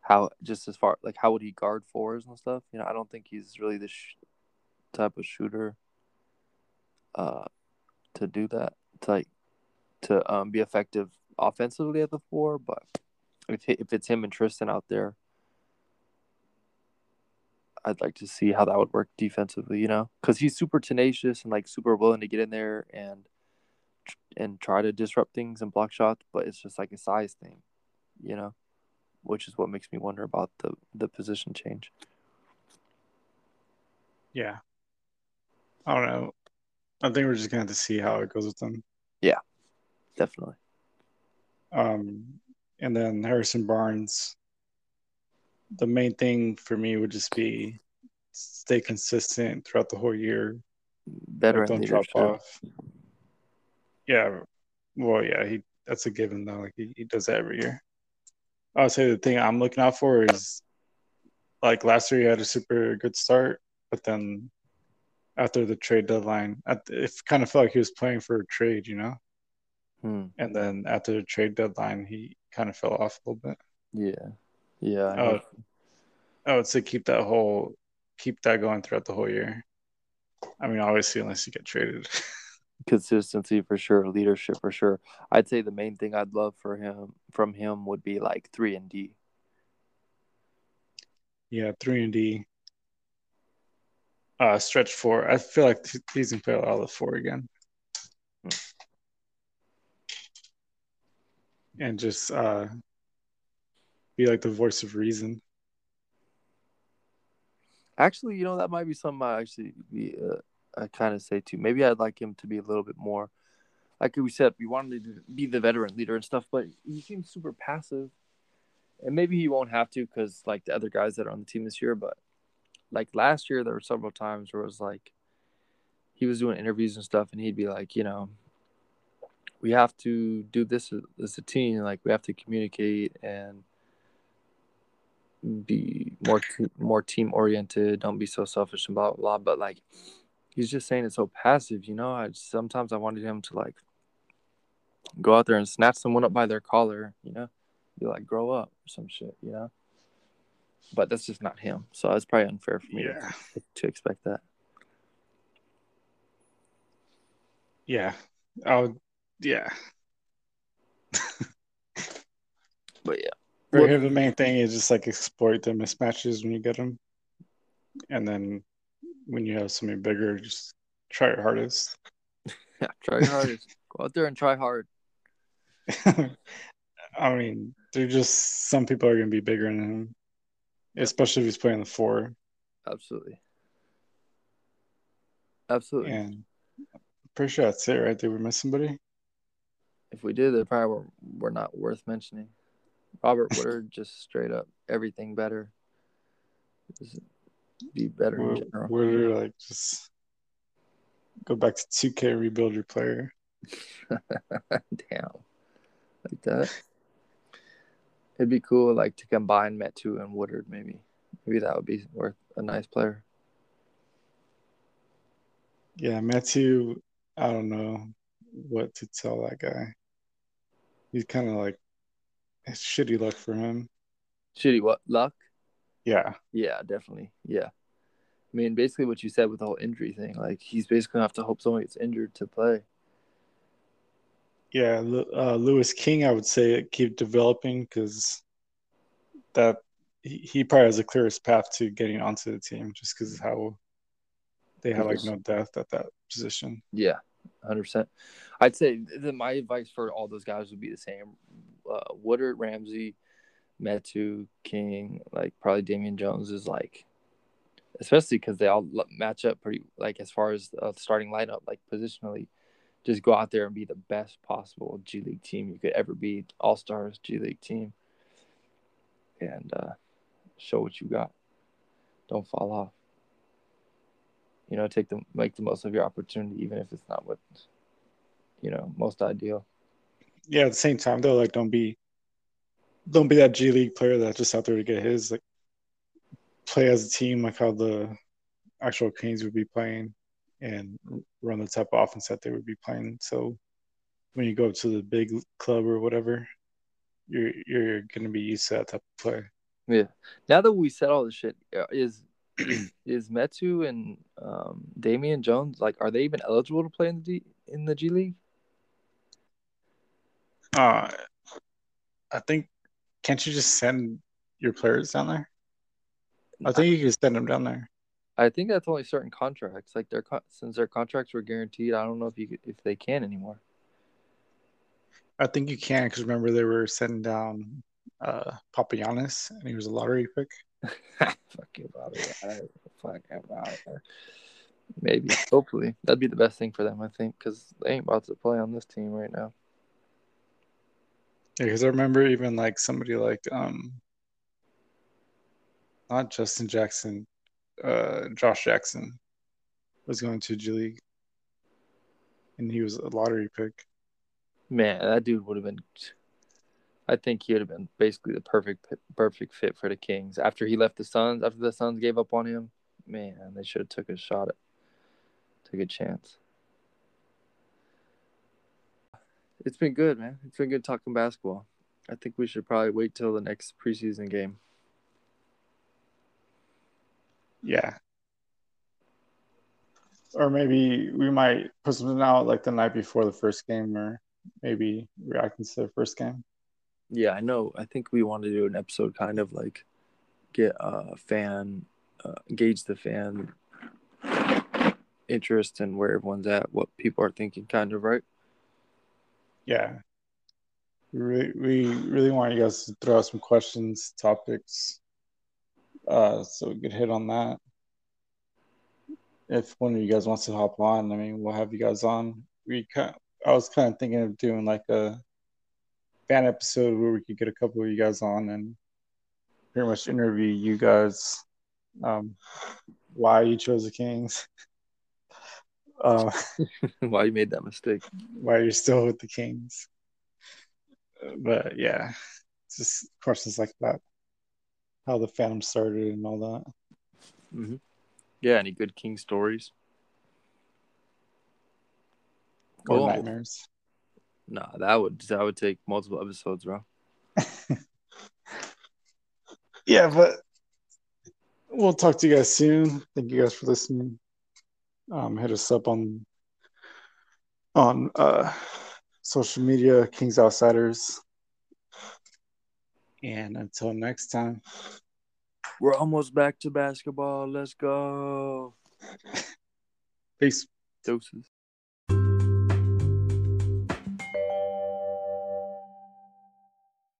how just as far like how would he guard fours and stuff. You know, I don't think he's really the sh- type of shooter uh to do that to like to um be effective offensively at the four. But if if it's him and Tristan out there. I'd like to see how that would work defensively, you know, because he's super tenacious and like super willing to get in there and and try to disrupt things and block shots, but it's just like a size thing, you know, which is what makes me wonder about the the position change. Yeah, I don't know. I think we're just gonna have to see how it goes with them. Yeah, definitely. Um, and then Harrison Barnes. The main thing for me would just be stay consistent throughout the whole year. Better like, don't drop off. Yeah, well, yeah, he that's a given though. Like he, he does that every year. I would say the thing I'm looking out for is like last year he had a super good start, but then after the trade deadline. It kind of felt like he was playing for a trade, you know. Hmm. And then after the trade deadline, he kind of fell off a little bit. Yeah, yeah. I would. I would say keep that whole keep that going throughout the whole year. I mean, obviously, unless you get traded. consistency for sure, leadership for sure. I'd say the main thing I'd love for him from him would be like three and D. yeah, three and D. Uh, stretch four. I feel like he's gonna play a lot of the four again. Hmm. And just uh, be like the voice of reason. Actually, you know that might be something I actually be uh, I kind of say too. Maybe I'd like him to be a little bit more, like we said, we wanted to be the veteran leader and stuff, but he seems super passive, and maybe he won't have to because like the other guys that are on the team this year. But like last year, there were several times where it was like he was doing interviews and stuff, and he'd be like, you know, we have to do this as a team. Like we have to communicate and be more more team oriented. Don't be so selfish and blah blah blah. But like he's just saying it so passive, you know. I sometimes I wanted him to like go out there and snatch someone up by their collar, you know, be like grow up or some shit, you know. But that's just not him, so it's probably unfair for me Yeah, to, to expect that. yeah. Oh. Yeah. But yeah, For What- him, the main thing is just like exploit the mismatches when you get them, and then when you have something bigger, just try your hardest. yeah, try your hardest. go out there and try hard. I mean, they're just some people are gonna be bigger than him, especially if he's playing the four. Absolutely, absolutely. And I'm pretty sure that's it, right? They we miss somebody. If we did, they probably were, were not worth mentioning. Robert Woodard just straight up everything better. Just be better in general. where like just go back to two K, rebuild your player. Damn. Like that. It'd be cool like to combine Metu and Woodard maybe. Maybe that would be worth a nice player. Yeah, Metu. I don't know what to tell that guy. He's kind of like it's shitty luck for him. Shitty what? Luck? Yeah, Yeah, definitely. Yeah. I mean, basically what you said with the whole injury thing. Like he's basically gonna have to hope someone gets injured to play. yeah. Uh, Louis King, I would say keep developing because that he, he probably has the clearest path to getting onto the team just because of how they have like no depth at that position. Yeah, hundred percent. I'd say that my advice for all those guys would be the same: uh, Woodard, Ramsey, Metu, King, like probably Damian Jones is like, especially because they all match up pretty like as far as the starting lineup, like positionally. Just go out there and be the best possible G League team you could ever be, All Stars G League team, and uh, show what you got. Don't fall off. You know, take the make the most of your opportunity, even if it's not what you know most ideal. Yeah, at the same time though, like don't be don't be that G League player that's just out there to get his. Like play as a team, like how the actual Kings would be playing, and run the type of offense that they would be playing. So when you go to the big club or whatever, you're you're gonna be used to that type of play. Yeah. Now that we said all this shit, uh, is is, is Metu and um, Damian Jones like are they even eligible to play in the D, in the G League? Uh, I think can't you just send your players down there? I think you can send them down there. I think that's only certain contracts. Like their since their contracts were guaranteed, I don't know if you if they can anymore. I think you can because remember they were sending down uh Papagiannis and he was a lottery pick. Fuck you, Bobby. I- Fuck about it. Maybe, hopefully, that'd be the best thing for them. I think because they ain't about to play on this team right now. Yeah, because I remember even like somebody like um not Justin Jackson, uh Josh Jackson was going to G League. And he was a lottery pick. Man, that dude would have been. I think he would have been basically the perfect perfect fit for the Kings after he left the Suns. After the Suns gave up on him, man, they should have took a shot at took a chance. It's been good, man. It's been good talking basketball. I think we should probably wait till the next preseason game. Yeah. Or maybe we might put something out like the night before the first game, or maybe reacting to the first game. Yeah, I know. I think we want to do an episode kind of like get a fan, uh, gauge the fan interest and where everyone's at, what people are thinking, kind of, right? Yeah. We really, we really want you guys to throw out some questions, topics, uh, so we could hit on that. If one of you guys wants to hop on, I mean, we'll have you guys on. We kind, I was kind of thinking of doing like a fan episode where we could get a couple of you guys on and pretty much interview you guys, um, why you chose the Kings, uh, why you made that mistake, why you're still with the Kings. But yeah, just questions like that, how the fandom started and all that. Mm-hmm. Yeah, any good King stories? Or Cool. nightmares. Nah, that would that would take multiple episodes, bro. Yeah, but we'll talk to you guys soon. Thank you guys for listening. Um, hit us up on on uh, social media, Kings Outsiders. And until next time, We're almost back to basketball. Let's go. peace. Doses.